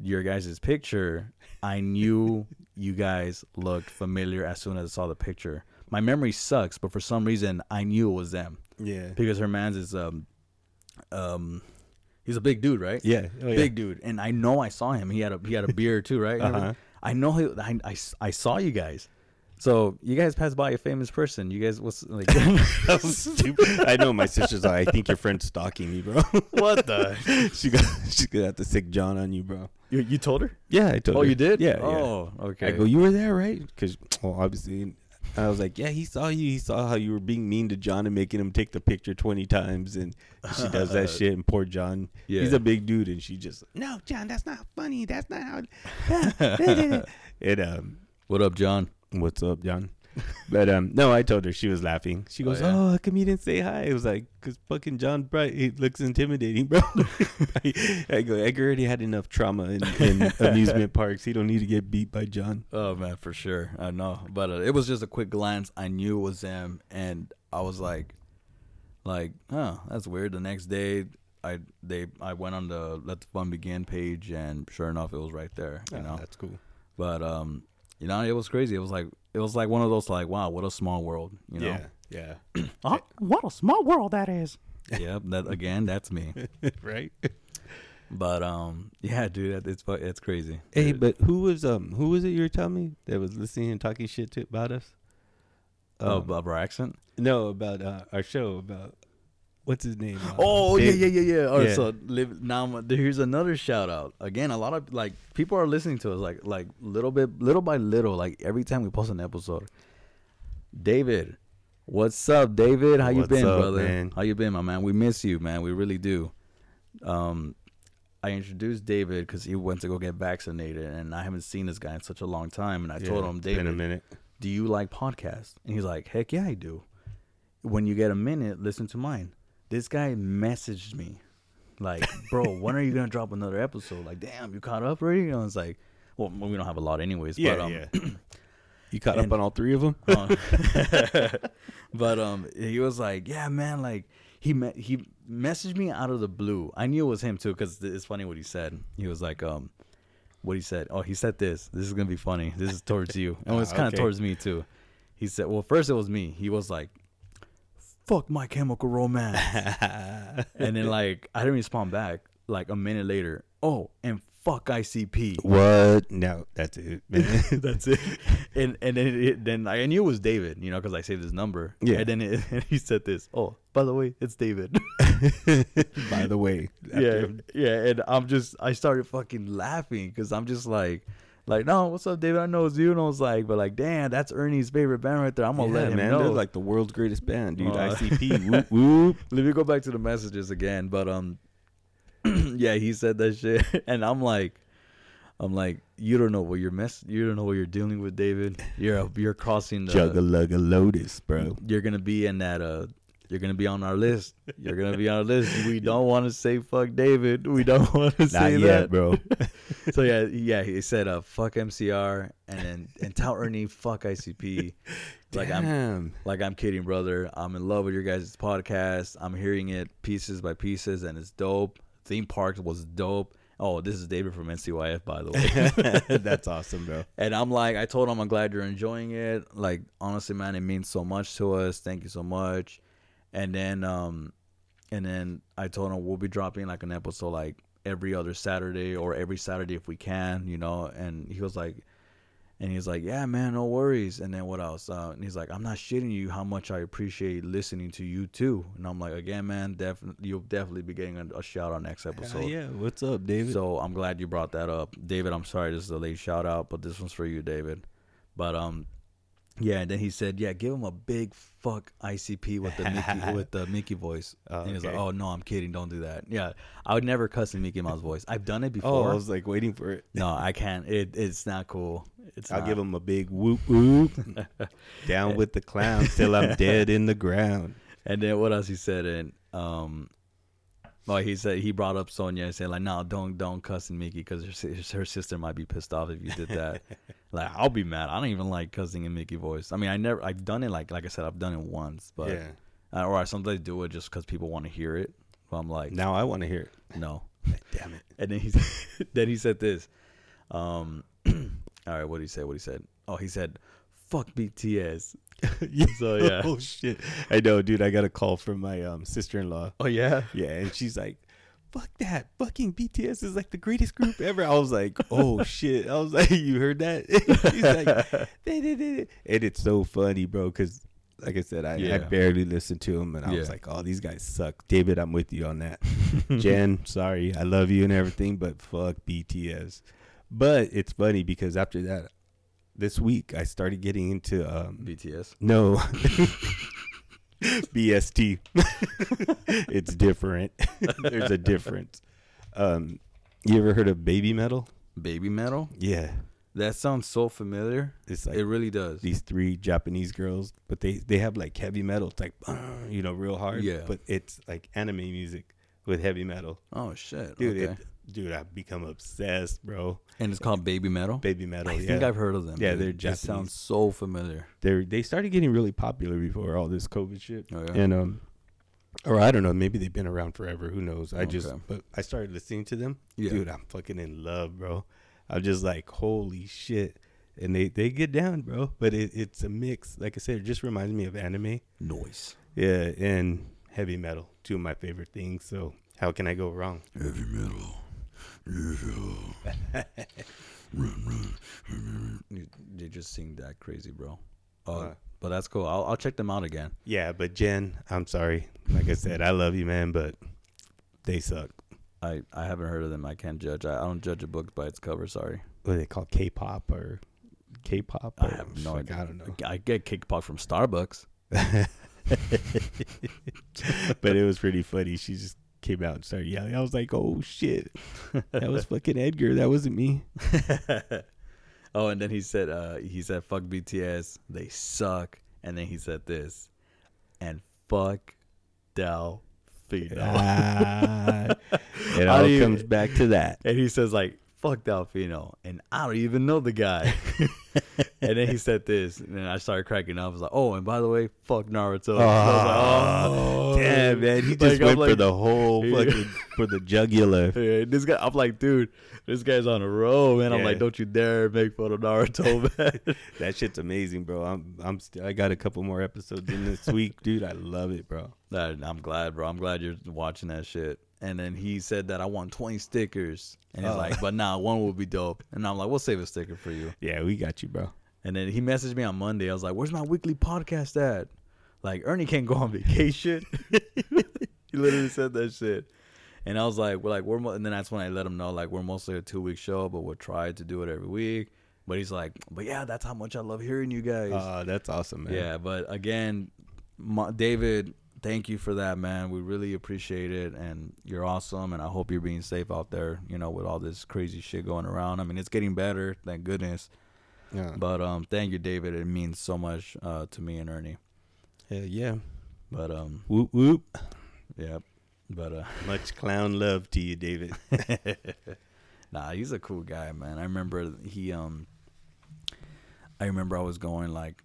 your guys' picture, I knew you guys looked familiar as soon as I saw the picture. My memory sucks, but for some reason I knew it was them Yeah. because her man's is um um he's a big dude, right? Yeah. Oh, yeah. Big dude, and I know I saw him. He had a he had a beard too, right? Uh-huh. I know he, I, I, I saw you guys. So you guys passed by a famous person. You guys was like That was stupid. I know my sister's like, I think your friend's stalking me, bro. what the? she got she's gonna have to sick John on you, bro. You, you told her? Yeah, I told Oh, her. you did? Yeah. Oh, yeah. okay. I go, you were there, right? Because well, obviously, I was like, yeah, he saw you. He saw how you were being mean to John and making him take the picture twenty times, and she does that shit. And poor John, Yeah. he's a big dude, and she just, no, John, that's not funny. That's not how. and um, What up, John? what's up, John? But um, no, I told her she was laughing. She Oh, goes, yeah? "Oh, how come you didn't say hi?" It was like, "Cause fucking John Bright, he looks intimidating, bro." I, I go, Edgar already had enough trauma in, in amusement parks. He don't need to get beat by John. Oh man, for sure. I know, but uh, it was just a quick glance. I knew it was them, and I was like, like, oh, that's weird. The next day, I they I went on the Let the Fun Begin page, and sure enough, it was right there. You Oh, know, that's cool. but um, you know, it was crazy. It was like it was like one of those like, wow, what a small world. You know, Yeah, yeah, oh, what a small world that is. yep, that again, that's me. right. But um, yeah, dude, that- it's it's crazy. Hey, It- but who was um who was it you were telling me that was listening and talking shit to, about us? Oh, Um, about our accent. no, about uh, our show. About what's his name? Uh, Oh yeah, yeah, yeah, yeah. All right, yeah. so live, now here's another shout out. Again, a lot of like people are listening to us, like like little bit, little by little. Like every time we post an episode. David, what's up, David? How you What's been, up, brother? man? How you been, my man? We miss you, man. We really do. Um, I introduced David because he went to go get vaccinated, and I haven't seen this guy in such a long time. And I told him, been a David, minute. do you like podcasts? And he's like, heck yeah, I do. When you get a minute, listen to mine. This guy messaged me, like, bro, when are you gonna drop another episode? Like, damn, you caught up already? And I was like, well, we don't have a lot anyways. Yeah, but, um, yeah. you caught and- up on all three of them? uh, but um, he was like, yeah, man, like he met he messaged me out of the blue. I knew it was him too, because it's funny what he said. He was like, um, what he said. Oh, he said this. This is gonna be funny. This is towards you, and it was Ah, kind of okay. towards me too. He said, well, first it was me. He was like, fuck my chemical romance. and then like I didn't respond back. Like a minute later, oh, and fuck ICP. what? No, that's it. man. That's it. And and then it, then I knew it was David, you know, because I saved his number. Yeah. And then it, and he said this. Oh, by the way, it's David. By the way, yeah, yeah. And I'm just I started fucking laughing because I'm just like. Like no, what's up, David? I know it's you, and I was like, but like, damn, that's Ernie's favorite band right there. I'm gonna yeah, let him man, know. they're like the world's greatest band, dude. Uh, ICP, whoop whoop. Let me go back to the messages again. But um, yeah, he said that shit, and I'm like, I'm like, you don't know what you're mess, you don't know what you're dealing with, David. You're you're crossing the, Jugga lugga lotus, bro. you're gonna be in that uh, you're gonna be on our list. You're gonna be on our list. We don't want to say fuck David. We don't want to say Not that, bro. So yeah, yeah, he said uh, fuck MCR, and then and tell Ernie fuck ICP. Like I'm Damn. like I'm kidding, brother. I'm in love with your guys' podcast. I'm hearing it pieces by pieces, and it's dope. Theme park was dope. Oh, this is David from NCYF, by the way. That's awesome, bro. and I'm like, I told him I'm glad you're enjoying it. Like, honestly, man, it means so much to us. Thank you so much. And then, um, and then I told him we'll be dropping like an episode like every other Saturday or every Saturday if we can, you know. And he was like, and he's like, yeah, man, no worries. And then what else? Uh, and he's like, I'm not shitting you how much I appreciate listening to you too. And I'm like, again, man, definitely, you'll definitely be getting a, a shout out next episode. Hell yeah, what's up, David? So I'm glad you brought that up, David. I'm sorry this is a late shout out, but this one's for you, David. But um, yeah. And then he said, yeah, give him a big fuck ICP with the Mickey with the Mickey voice. Oh, and he's like, okay. oh no, I'm kidding, don't do that. Yeah, I would never cuss in Mickey Mouse voice. I've done it before. oh. I was like waiting for it. no, I can't. It it's not cool. It's I'll not. give him a big whoop whoop. Down with the clowns till I'm dead in the ground. And then what else he said? And um, well, he said he brought up Sonia and said like, no, don't don't cuss in Mickey because her, her sister might be pissed off if you did that. like, I'll be mad. I don't even like cussing in Mickey voice. I mean, I never, I've done it like like I said, I've done it once, but yeah. uh, or I sometimes do it just because people want to hear it. But I'm like, Now I want to hear it. no. Damn it. And then he then he said this. Um, all right, what did he say? What he said? Oh, he said, "Fuck BTS." So, yeah. Oh shit. I know, dude. I got a call from my um, sister-in-law. Oh yeah. Yeah, and she's like, "Fuck that! Fucking BTS is like the greatest group ever." I was like, "Oh shit!" I was like, "You heard that?" she's like, "They did it," and it's so funny, bro. Because, like I said, I, I barely listened to them, and I was like, "Oh, these guys suck." David, I'm with you on that. Jen, sorry, I love you and everything, but fuck BTS. But it's funny because after that, this week I started getting into um, BTS. no. BST. it's different. There's a difference. Um, you ever heard of baby metal? Baby metal. Yeah, That sounds so familiar. it's like it really does. these three Japanese girls, but they they have like heavy metal. It's like you know, real hard. Yeah. but it's like anime music with heavy metal, Oh shit, dude. Okay. It, dude, I've become obsessed, bro. And it's called baby metal. Baby metal. I yeah, think I've heard of them. Yeah, dude. they're It Japanese. sounds so familiar. they they started getting really popular before all this COVID shit. Oh, yeah? And um or I don't know, maybe they've been around forever, who knows. I just but I started listening to them. Yeah. Dude, I'm fucking in love, bro. I'm just like, holy shit. And they, they get down, bro. But it, it's a mix. Like I said, it just reminds me of anime. Noise. Yeah, and heavy metal. Two of my favorite things. So how can I go wrong? Heavy metal. you, you just sing that crazy, bro. Uh, Uh. but that's cool. I'll I'll check them out again. Yeah, but Jen, I'm sorry. Like I said, I love you, man, but they suck. I I haven't heard of them. I can't judge. I, I don't judge a book by its cover. Sorry. What they call K-pop or K-pop? I have no fuck, idea. I don't know. I get kickpop from Starbucks. but it was pretty funny. She just came out and started yelling. I was like, "Oh shit, that was fucking Edgar. That wasn't me." oh, and then he said, uh, he said, "Fuck BTS, they suck." And then he said this, and fuck Delfino. Ah, it all do you- comes back to that. and he says like, "Fuck Delfino," and I don't even know the guy. and then he said this, and then I started cracking up. I was like, "Oh, and by the way, fuck Naruto." And I was like, "Oh." Man, he just I'm went for the whole fucking for the jugular. Yeah, this guy, I'm like, dude, this guy's on a roll, man. I'm Yeah. like, don't you dare make fun of Naruto, man. That shit's amazing, bro. I'm I'm st- I got a couple more episodes in this week, dude. I love it, bro. I'm glad, bro. I'm glad you're watching that shit. And then he said that I want 20 stickers, and he's Oh. like, but nah, one will be dope. And I'm like, we'll save a sticker for you. Yeah, we got you, bro. And then he messaged me on Monday. I was like, where's my weekly podcast at? Like Ernie can't go on vacation. he literally said that shit. And I was like, we're like, we're, mo-, and then that's when I let him know, like, we're mostly a two week show, but we'll try to do it every week. But he's like, but yeah, that's how much I love hearing you guys. Uh, that's awesome, man. Yeah, but again, Ma- David, thank you for that, man. We really appreciate it, and you're awesome. And I hope you're being safe out there. You know, with all this crazy shit going around. I mean, it's getting better, thank goodness. yeah, But um, thank you, David. It means so much uh, to me and Ernie. Hell yeah. But um, Whoop whoop. yeah. But uh, Much clown love to you, David. nah, he's a cool guy, man. I remember he um, I remember I was going like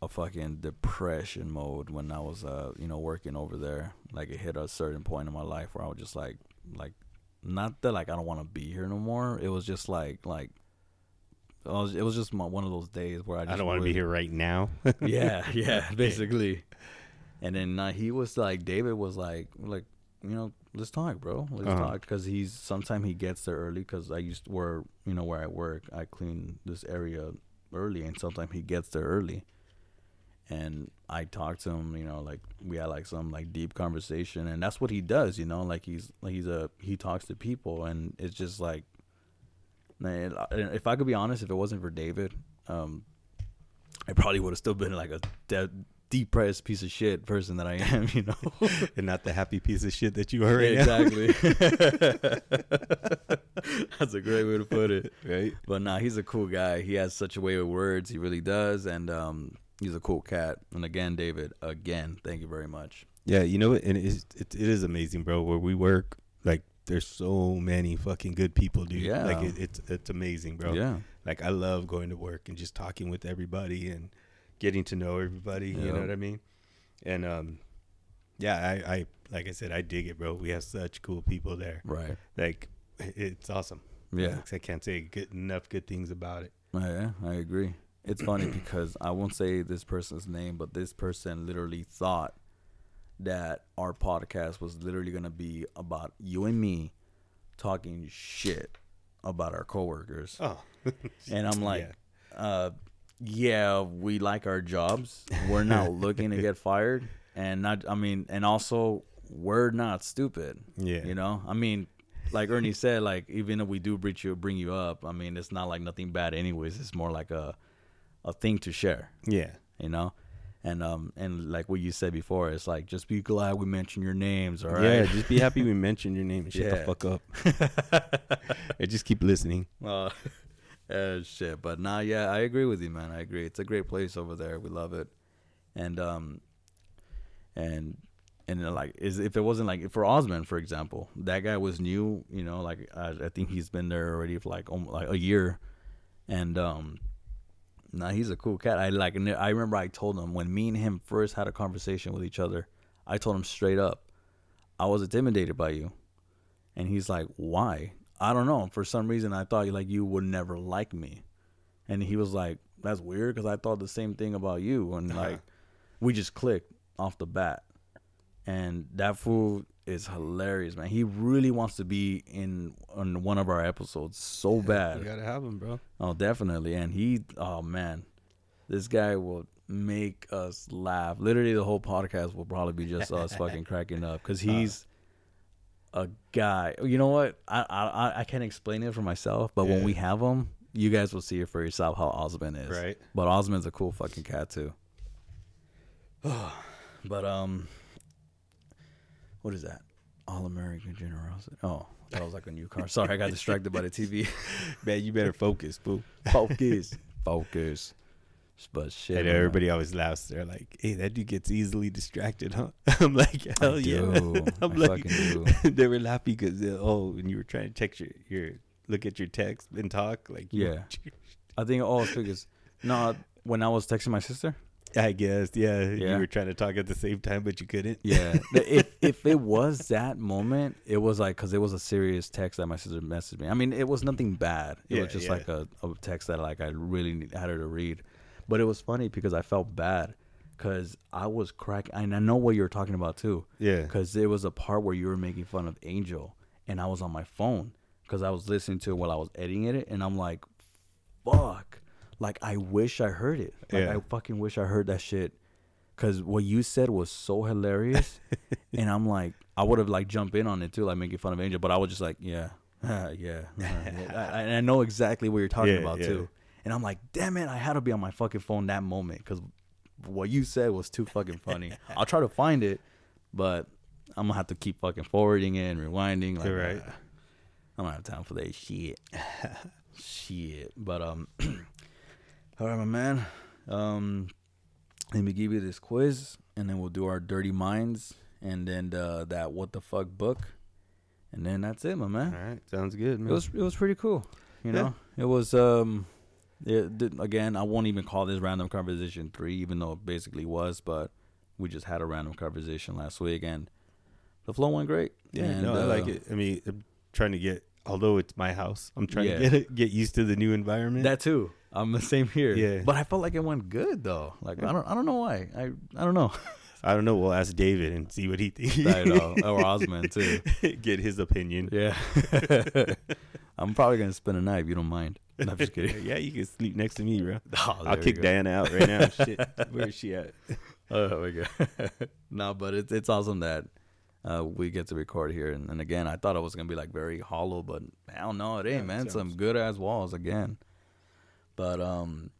a fucking depression mode when I was uh, you know, working over there. Like it hit a certain point in my life where I was just like, like, not that like I don't want to be here no more. It was just like like. Was, it was just my, one of those days where I just I don't want to be here right now. yeah, yeah, basically. And then uh, he was like, David was like, like, you know, let's talk, bro. Let's Uh-huh. talk because he's sometimes he gets there early because I used to where you know where I work, I clean this area early, and sometimes he gets there early. And I talked to him, you know, like we had like some like deep conversation, and that's what he does, you know, like he's like he's a he talks to people, and it's just like, man, if I could be honest, if it wasn't for David, um, I probably would have still been like a de- depressed piece of shit person that I am, you know. and not the happy piece of shit that you are right now. exactly. That's a great way to put it. Right? But nah, he's a cool guy. He has such a way with words. He really does, and um, he's a cool cat. And again, David, again, thank you very much. Yeah, you know? And it's, it, it is amazing, bro. Where we work, like, there's so many fucking good people, dude. Yeah. Like, it, it's it's amazing, bro. Yeah, Like, I love going to work and just talking with everybody and getting to know everybody. You know what I mean? And um, yeah, I, I like I said, I dig it, bro. We have such cool people there. right. Like, it's awesome. Yeah, Like, I can't say good, enough good things about it. I, yeah, I agree. It's funny because I won't say this person's name, but this person literally thought that our podcast was literally gonna be about you and me talking shit about our coworkers. Oh, And I'm like, uh, yeah, we like our jobs. We're not looking to get fired, and not. I mean, and also we're not stupid. yeah, You know, I mean, like Ernie said, like even if we do bring you bring you up, I mean, it's not like nothing bad, anyways. It's more like a a thing to share. yeah, You know. And um and like what you said before, it's like just be glad we mentioned your names, all yeah. Just be happy we mentioned your name and shut the fuck up. and just keep listening. Uh, uh, shit. But nah, yeah, I agree with you, man. I agree. It's a great place over there. We love it. And um, and and like, is if it wasn't like for Osman, for example, that guy was new. You know, like I, I think he's been there already for like almost like a year, and um. Nah, he's a cool cat. I like. I remember I told him when me and him first had a conversation with each other. I told him straight up, I was intimidated by you, and he's like, "Why?" I don't know. For some reason, I thought like you would never like me, and he was like, "That's weird," because I thought the same thing about you, and uh-huh. like, we just clicked off the bat, and that fool is hilarious, man. He really wants to be in on one of our episodes so bad. You gotta have him, bro. Oh, definitely. And he, oh man, this guy will make us laugh. Literally, the whole podcast will probably be just us fucking cracking up because he's a guy. You know what? I I I can't explain it for myself, but when we have him, you guys will see it for yourself how Osmond is. Right. But Osmond's a cool fucking cat too. but um, what is that? All American generosity. Oh, that was like a new car. Sorry, I got distracted by the TV. Man, you better focus, boo. Focus, focus. But shit, And man. everybody always laughs. They're like, "Hey, that dude gets easily distracted, huh?" I'm like, "Hell I yeah!" I'm I like, fucking do. they were laughing because uh, oh, when you were trying to text your, your look at your text and talk, like Yeah. I think it's because no, when I was texting my sister. I guess, yeah, Yeah. You were trying to talk at the same time, but you couldn't. Yeah, if if it was that moment, it was like because it was a serious text that my sister messaged me. I mean, it was nothing bad. It Yeah, was just yeah. like a, a text that like I really need- had her to read, but it was funny because I felt bad because I was cracking. And I know what you were talking about too. Yeah. because there was a part where you were making fun of Angel, and I was on my phone because I was listening to it while I was editing it, and I'm like, "Fuck!" Like I wish I heard it. Like Yeah. I fucking wish I heard that shit. Cause what you said was so hilarious, and I'm like, I would have like jumped in on it too, like making fun of Angel, but I was just like, yeah, yeah, yeah. I, I- and I know exactly what you're talking Yeah, about too. And I'm like, damn it, I had to be on my fucking phone that moment because what you said was too fucking funny. I'll try to find it, but I'm gonna have to keep fucking forwarding it and rewinding. Like, Right. uh, I don't have time for that shit. shit. But um, all right, my man. Um, let me give you this quiz, and then we'll do our dirty minds, and then uh, that what the fuck book, and then that's it, my man. All right, sounds good, man. It was it was pretty cool. You Yeah. know, it was um, it did, again. I won't even call this random conversation three, even though it basically was. But we just had a random conversation last week, and the flow went great. yeah, and, no, I like uh, it. I mean, I'm trying to get, although it's my house, I'm trying Yeah. to get get used to the new environment. That too. I'm the same here. Yeah. But I felt like it went good though. Like I don't I don't know why. I I don't know. I don't know. We'll ask David and see what he thinks. I know. Or Osmond too. get his opinion. Yeah. I'm probably gonna spend a night if you don't mind. No, I'm just kidding. yeah, you can sleep next to me, bro. Oh, I'll kick go. Diana out right now. Shit, where is she at? Oh my god. no, but it's it's awesome that uh, we get to record here. And, and again, I thought it was gonna be like very hollow, but I don't know. it ain't, Yeah, man. Some good ass walls again. But um,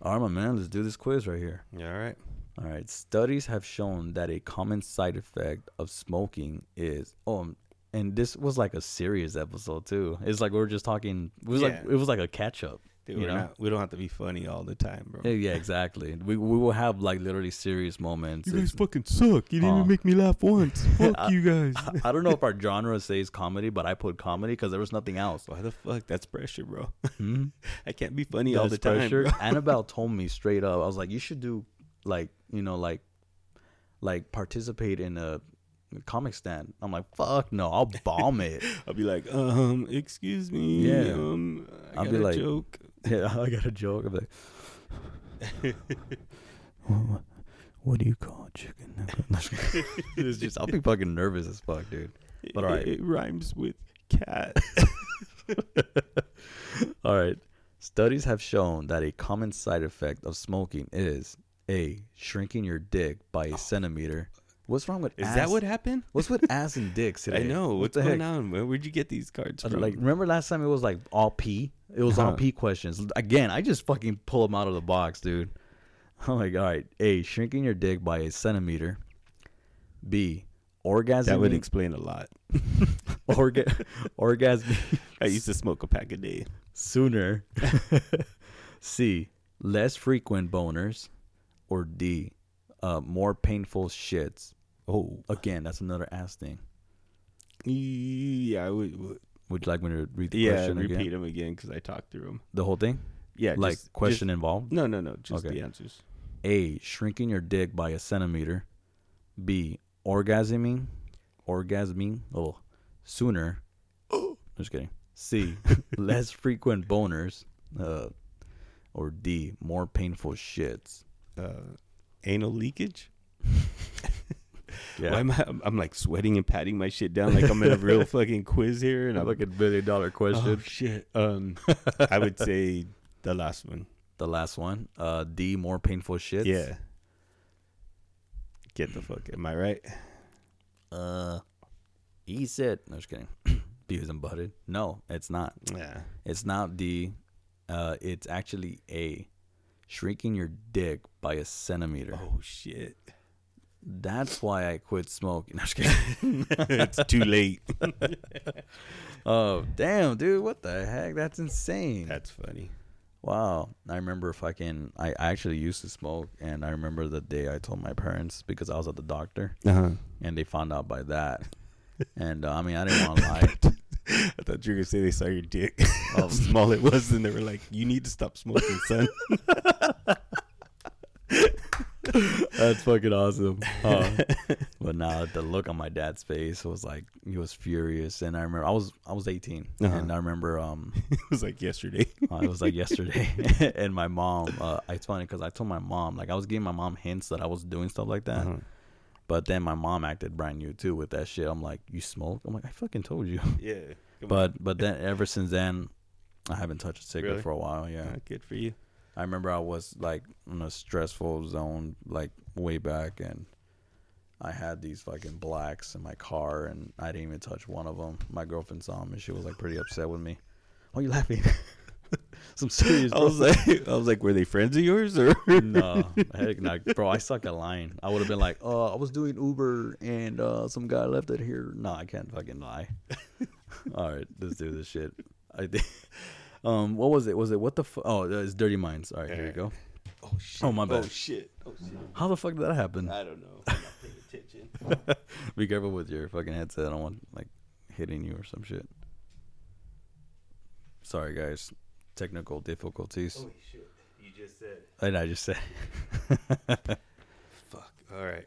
all right, my man, let's do this quiz right here. Yeah, All right. All right. Studies have shown that a common side effect of smoking is oh, um, and this was like a serious episode too. It's like we were just talking. It was like Yeah. it was like a catch up. Dude, You we're know? not, we don't have to be funny all the time, bro. Yeah, yeah, exactly. We we will have like literally serious moments. You guys It's- fucking suck. You didn't Aw. even make me laugh once. Fuck I- you guys. I, I don't know if our genre says comedy, but I put comedy because there was nothing else. Why the fuck? That's pressure, bro. Hmm? I can't be funny all the That's time. pressure. bro. Annabelle told me straight up. I was like, you should do like you know like like participate in a comic stand. I'm like, fuck no, I'll bomb it. I'll be like, um, excuse me. Yeah. Um, I I'll be like- joke. Yeah, I got a joke. Like, what, what do you call chicken? it's just I'll be fucking nervous as fuck, dude. But all right. It, it rhymes with cat. All right. Studies have shown that a common side effect of smoking is a shrinking your dick by a oh. centimeter. What's wrong with Is ass? that what happened? What's with ass and dicks I today? know. What What's the going heck? on? Where, where'd you get these cards Uh, from? Like, remember last time it was like all P? It was all Uh-huh. P questions. Again, I just fucking pull them out of the box, dude. I'm like, all right. A, shrinking your dick by a centimeter. B, orgasm. that would explain a lot. orga- orgasming I used to smoke a pack a day. sooner. C, less frequent boners. Or D, uh, more painful shits. Oh, Again, that's another ass thing. yeah. I would, would- Would you like me to read the yeah. question Repeat again? them again because I talked through them. The whole thing? Yeah, like just- question just- involved? no, no, no. Just Okay. the answers. A. Shrinking your dick by a centimeter. B. Orgasming, orgasming, oh, sooner. Just kidding. C. Less frequent boners. Uh, or D. More painful shits. Uh, anal leakage. Yeah. Why am I? I'm, like sweating and patting my shit down like I'm in a real fucking quiz here, and I'm like a billion dollar question. Oh shit. Um, I would say the last one. the last one. Uh, D more painful shit. Yeah. Get the fuck. Am I right? Uh, E said. No, just kidding. Beavis and butted. No, it's not. Yeah. It's not D. Uh, it's actually A. Shrinking your dick by a centimeter. Oh shit. That's why I quit smoking. No, it's too late. oh damn, dude! What the heck? That's insane. That's funny. Wow. I remember fucking I actually used to smoke and I remember the day I told my parents because I was at the doctor Uh huh. and they found out by that. And uh, I mean, I didn't want to lie. I thought you were gonna say they saw your dick, how small it was, and they were like, "You need to stop smoking, son." That's fucking awesome. Uh, but now the look on my dad's face was like he was furious and I remember I was I was 18 Uh-huh. and I remember um it was like yesterday. Uh, it was like yesterday, and my mom. Uh, it's funny because I told my mom like I was giving my mom hints that I was doing stuff like that, Uh-huh. But then my mom acted brand new too with that shit. I'm like, you smoke? I'm like, I fucking told you. Yeah. But but then ever since then, I haven't touched a cigarette Really? for a while. Yeah, on. Good for you. I remember I was like in a stressful zone like way back, and I had these fucking blacks in my car, and I didn't even touch one of them. My girlfriend saw them, and she was like pretty upset with me. Why are you laughing? Some serious. I was like, I was like, were they friends of yours or? no, heck no, bro. I suck at lying. I would have been like, "Oh, I was doing Uber and uh, some guy left it here." No, I can't fucking lie. All right, let's do this shit. I think. Um, what was it? Was it what the? Fu- oh, it's Dirty Minds. All right, here you go. Oh shit! Oh, my bad. Oh shit! Oh shit! How the fuck did that happen? I don't know. I'm not paying attention. Be careful with your fucking headset. I don't want like hitting you or some shit. Sorry, guys. Technical difficulties. Holy shit! You just said. And I just said. Fuck. All right.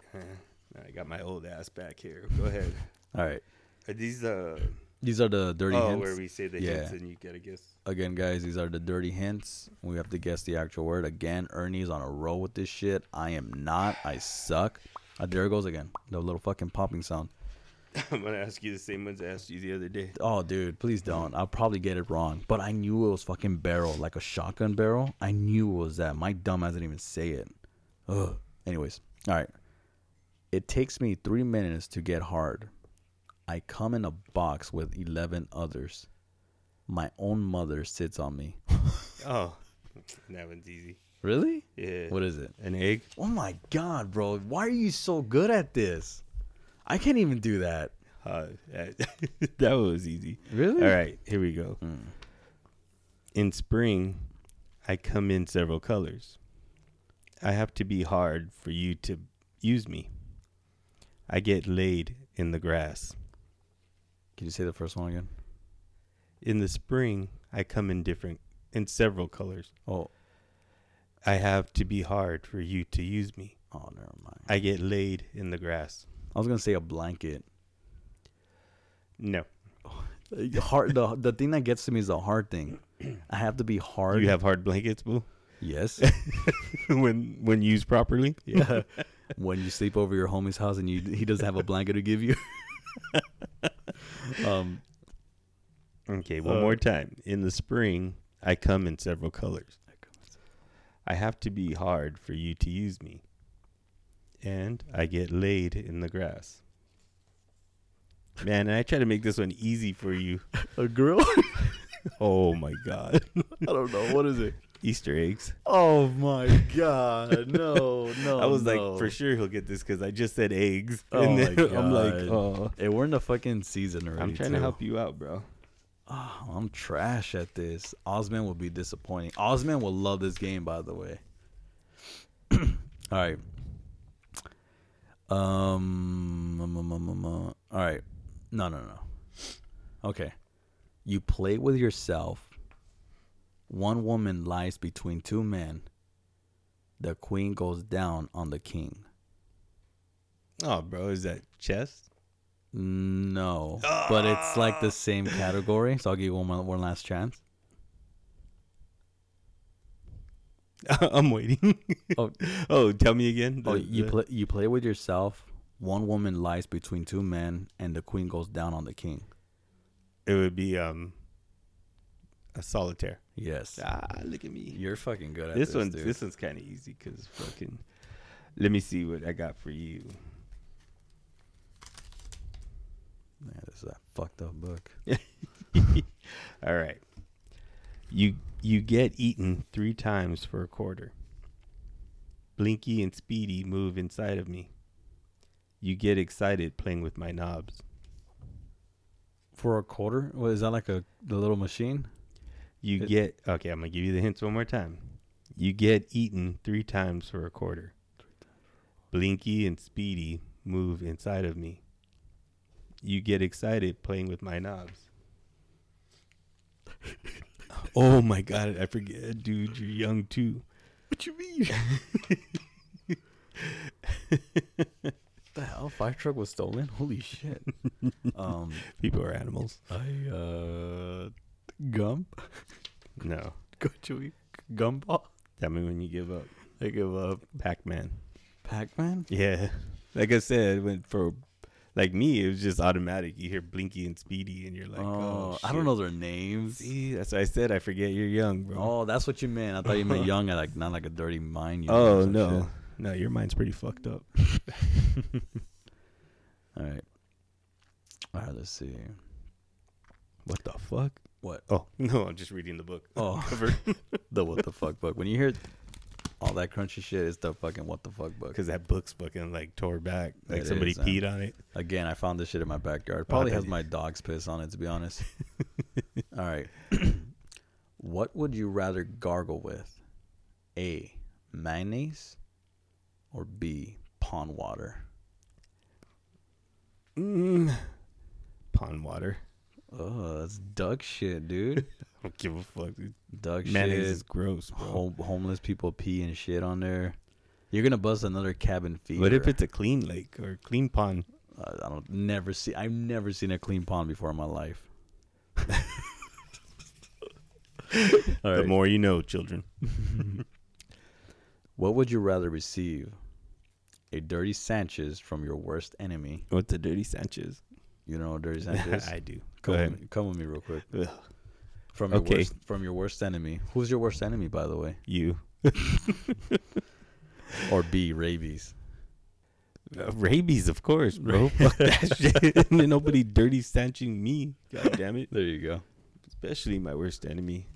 I got my old ass back here. Go ahead. All right. Are these uh? These are the dirty oh, hints. where we say the Yeah. hints and you gotta guess. Again, guys, these are the dirty hints. We have to guess the actual word. Again, Ernie's on a roll with this shit. I am not. I suck. Uh, there it goes again. The little fucking popping sound. I'm gonna ask you the same ones I asked you the other day. Oh, dude, please don't. I'll probably get it wrong. But I knew it was fucking barrel, like a shotgun barrel. I knew it was that. My dumb ass didn't even say it. Ugh. Anyways, all right. It takes me three minutes to get hard. I come in a box with 11 others. My own mother sits on me. Oh, that one's easy. Really? Yeah. What is it? An egg? Oh my god, bro. Why are you so good at this? I can't even do that. Uh, that that was easy. Really? All right, here we go. Mm. In spring, I come in several colors. I have to be hard for you to use me. I get laid in the grass. Can you say the first one again? In the spring, I come in different in several colors. Oh, I have to be hard for you to use me. oh, never mind. I get laid in the grass. I was gonna say a blanket. No. Hard. The the thing that gets to me is the hard thing. I have to be hard. You have hard blankets, boo? yes. when when used properly? Yeah. when you sleep over your homie's house and you he doesn't have a blanket to give you. um. Okay, one Uh, more time. In the spring, I come in several colors. I have to be hard for you to use me. And I get laid in the grass. Man, I try to make this one easy for you. A girl? Oh my god. I don't know. What is it? Easter eggs. Oh my god! No, no. I was no. like, for sure he'll get this because I just said eggs. Oh and then I'm like, oh. Hey, we're in the fucking season already. I'm trying too. to help you out, bro. Oh, I'm trash at this. Osman will be disappointing. Osman will love this game, by the way. All right. Um. um, um, um, um, uh, All right. No, no, no. Okay. You play with yourself. One woman lies between two men. The queen goes down on the king. Oh, bro, is that chess? No, but it's like the same category. So I'll give you one, more- one last chance. I'm waiting. Oh. oh, tell me again. Oh, you the- play you play with yourself. One woman lies between two men, and the queen goes down on the king. It would be um a solitaire. Yes. Ah, look at me. You're fucking good at This this, one, dude. this one's kind of easy because fucking. Let me see what I got for you. Man, this is a fucked up book. All right. You you get eaten three times for a quarter. Blinky and Speedy move inside of me. You get excited playing with my knobs. For a quarter? What is that like a the little machine? You It- get okay. I'm gonna give you the hints one more time. You get eaten three times for a quarter. Blinky and Speedy move inside of me. You get excited playing with my knobs. oh my god! I forget, dude. You're young too. What you mean? the hell? Fire truck was stolen? Holy shit. um People are animals. I uh gum? No, Go chewy gumball? tell me when you give up. I give up. Pac-Man. Pac Man? Yeah, like I said, when for like me, it was just automatic. You hear Blinky and Speedy, and you're like, oh, oh, I don't know their names. See, that's what I said I forget you're young, bro. Oh, that's what you meant. I thought you meant young and like not like a dirty mind. you know, Oh no, shit. no, your mind's pretty fucked up. All right. All right, let's see. What the fuck? What? Oh no, I'm just reading the book. Oh, the what the fuck book. When you hear all that crunchy shit, is the fucking what the fuck book. Because that book's fucking like tore back, like It somebody is, peed on it. Again, I found this shit in my backyard. Probably has my dog's piss on it, to be honest. all right. what would you rather gargle with? A. Mayonnaise or B. Pond water? Mm. Pond water. Oh, that's duck shit, dude. I don't give a fuck. Dude. Duck Mayonnaise shit. is gross, bro. Home, homeless people pee and shit on there. You're gonna bust another cabin fever. What if it's a clean lake or clean pond? Uh, I don't never see. I've never seen a clean pond before in my life. All The more you know, children. What would you rather receive? A dirty Sanchez from your worst enemy. What's a dirty Sanchez? You know dirty Sanchez? I do. come, Go with ahead. me, come with me real quick. Ugh. From your Okay. worst, from your worst enemy. Who's your worst enemy, by the way? You. Or B, rabies. Uh, rabies, of course, bro. Fuck that shit. Ain't Nobody dirty sanching me. God damn it. There you go. Especially my worst enemy.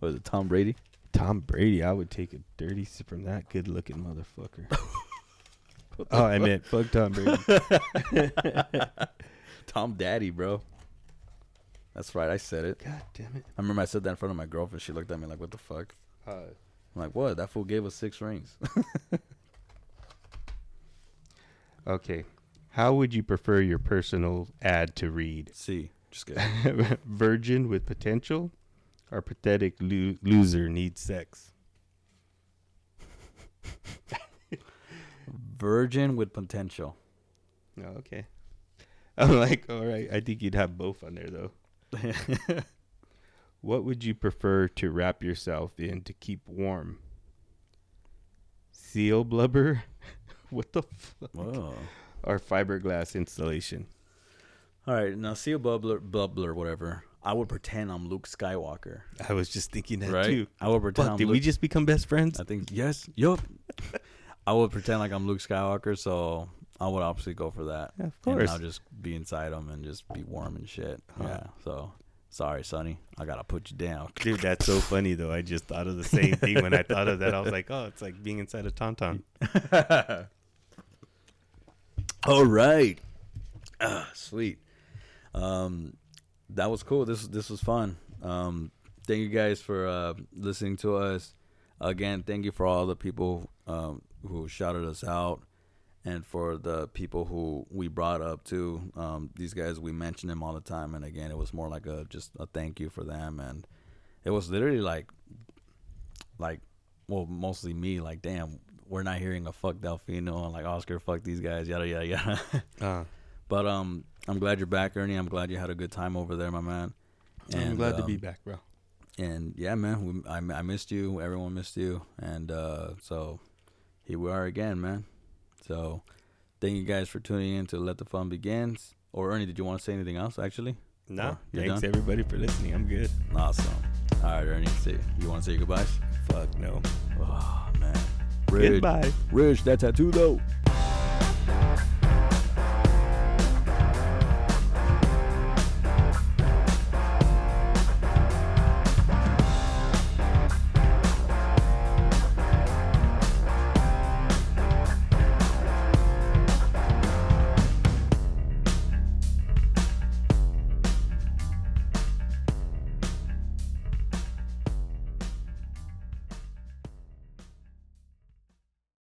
Was it Tom Brady? Tom Brady. I would take a dirty sip from that good looking motherfucker. Oh, I meant fuck Tom Brady. Tom Daddy, bro. That's right. I said it. God damn it. I remember I said that in front of my girlfriend. She looked at me like, "What the fuck?" Uh, I'm like, "What? That fool gave us six rings." okay. How would you prefer your personal ad to read? See, just kidding. Virgin with potential or pathetic lo- loser needs sex? Virgin with potential. Oh, okay. I'm like, all right. I think you'd have both on there, though. What would you prefer to wrap yourself in to keep warm? Seal blubber? what the fuck? Whoa. Or fiberglass insulation? All right, now seal bubbler, bubbler, whatever. I would pretend I'm Luke Skywalker, I was just thinking that right? too. I would pretend. Fuck, did Luke, we just become best friends? I think yes. Yup. I would pretend like I'm Luke Skywalker, so I would obviously go for that. Yeah, of And course. I'll just be inside him and just be warm and shit. Huh. Yeah. So sorry, Sonny. I gotta put you down. Dude, that's so funny though. I just thought of the same thing when I thought of that. I was like, oh, it's like being inside a tauntaun. All right. Ah, sweet. Um, that was cool. This this was fun. Um, thank you guys for uh, listening to us. Again, thank you for all the people um, who shouted us out, and for the people who we brought up too. Um, these guys we mention them all the time, and again, it was more like a just a thank you for them, and it was literally like, like, well, mostly me. Like, damn, we're not hearing a fuck Delfino and like Oscar, fuck these guys, yada yada yada. Uh, But um, I'm glad you're back, Ernie. I'm glad you had a good time over there, my man. I'm glad to um, be back, bro. And yeah, man, we, I, I missed you. Everyone missed you, and uh, so here we are again, man. So thank you guys for tuning in to Let the Fun Begins. Or Ernie, did you want to say anything else? Actually, No. thanks done? everybody for listening. I'm good. awesome. All right, Ernie. Say, you want to say goodbyes? Fuck no. Oh man. Goodbye. Ridge, that tattoo though.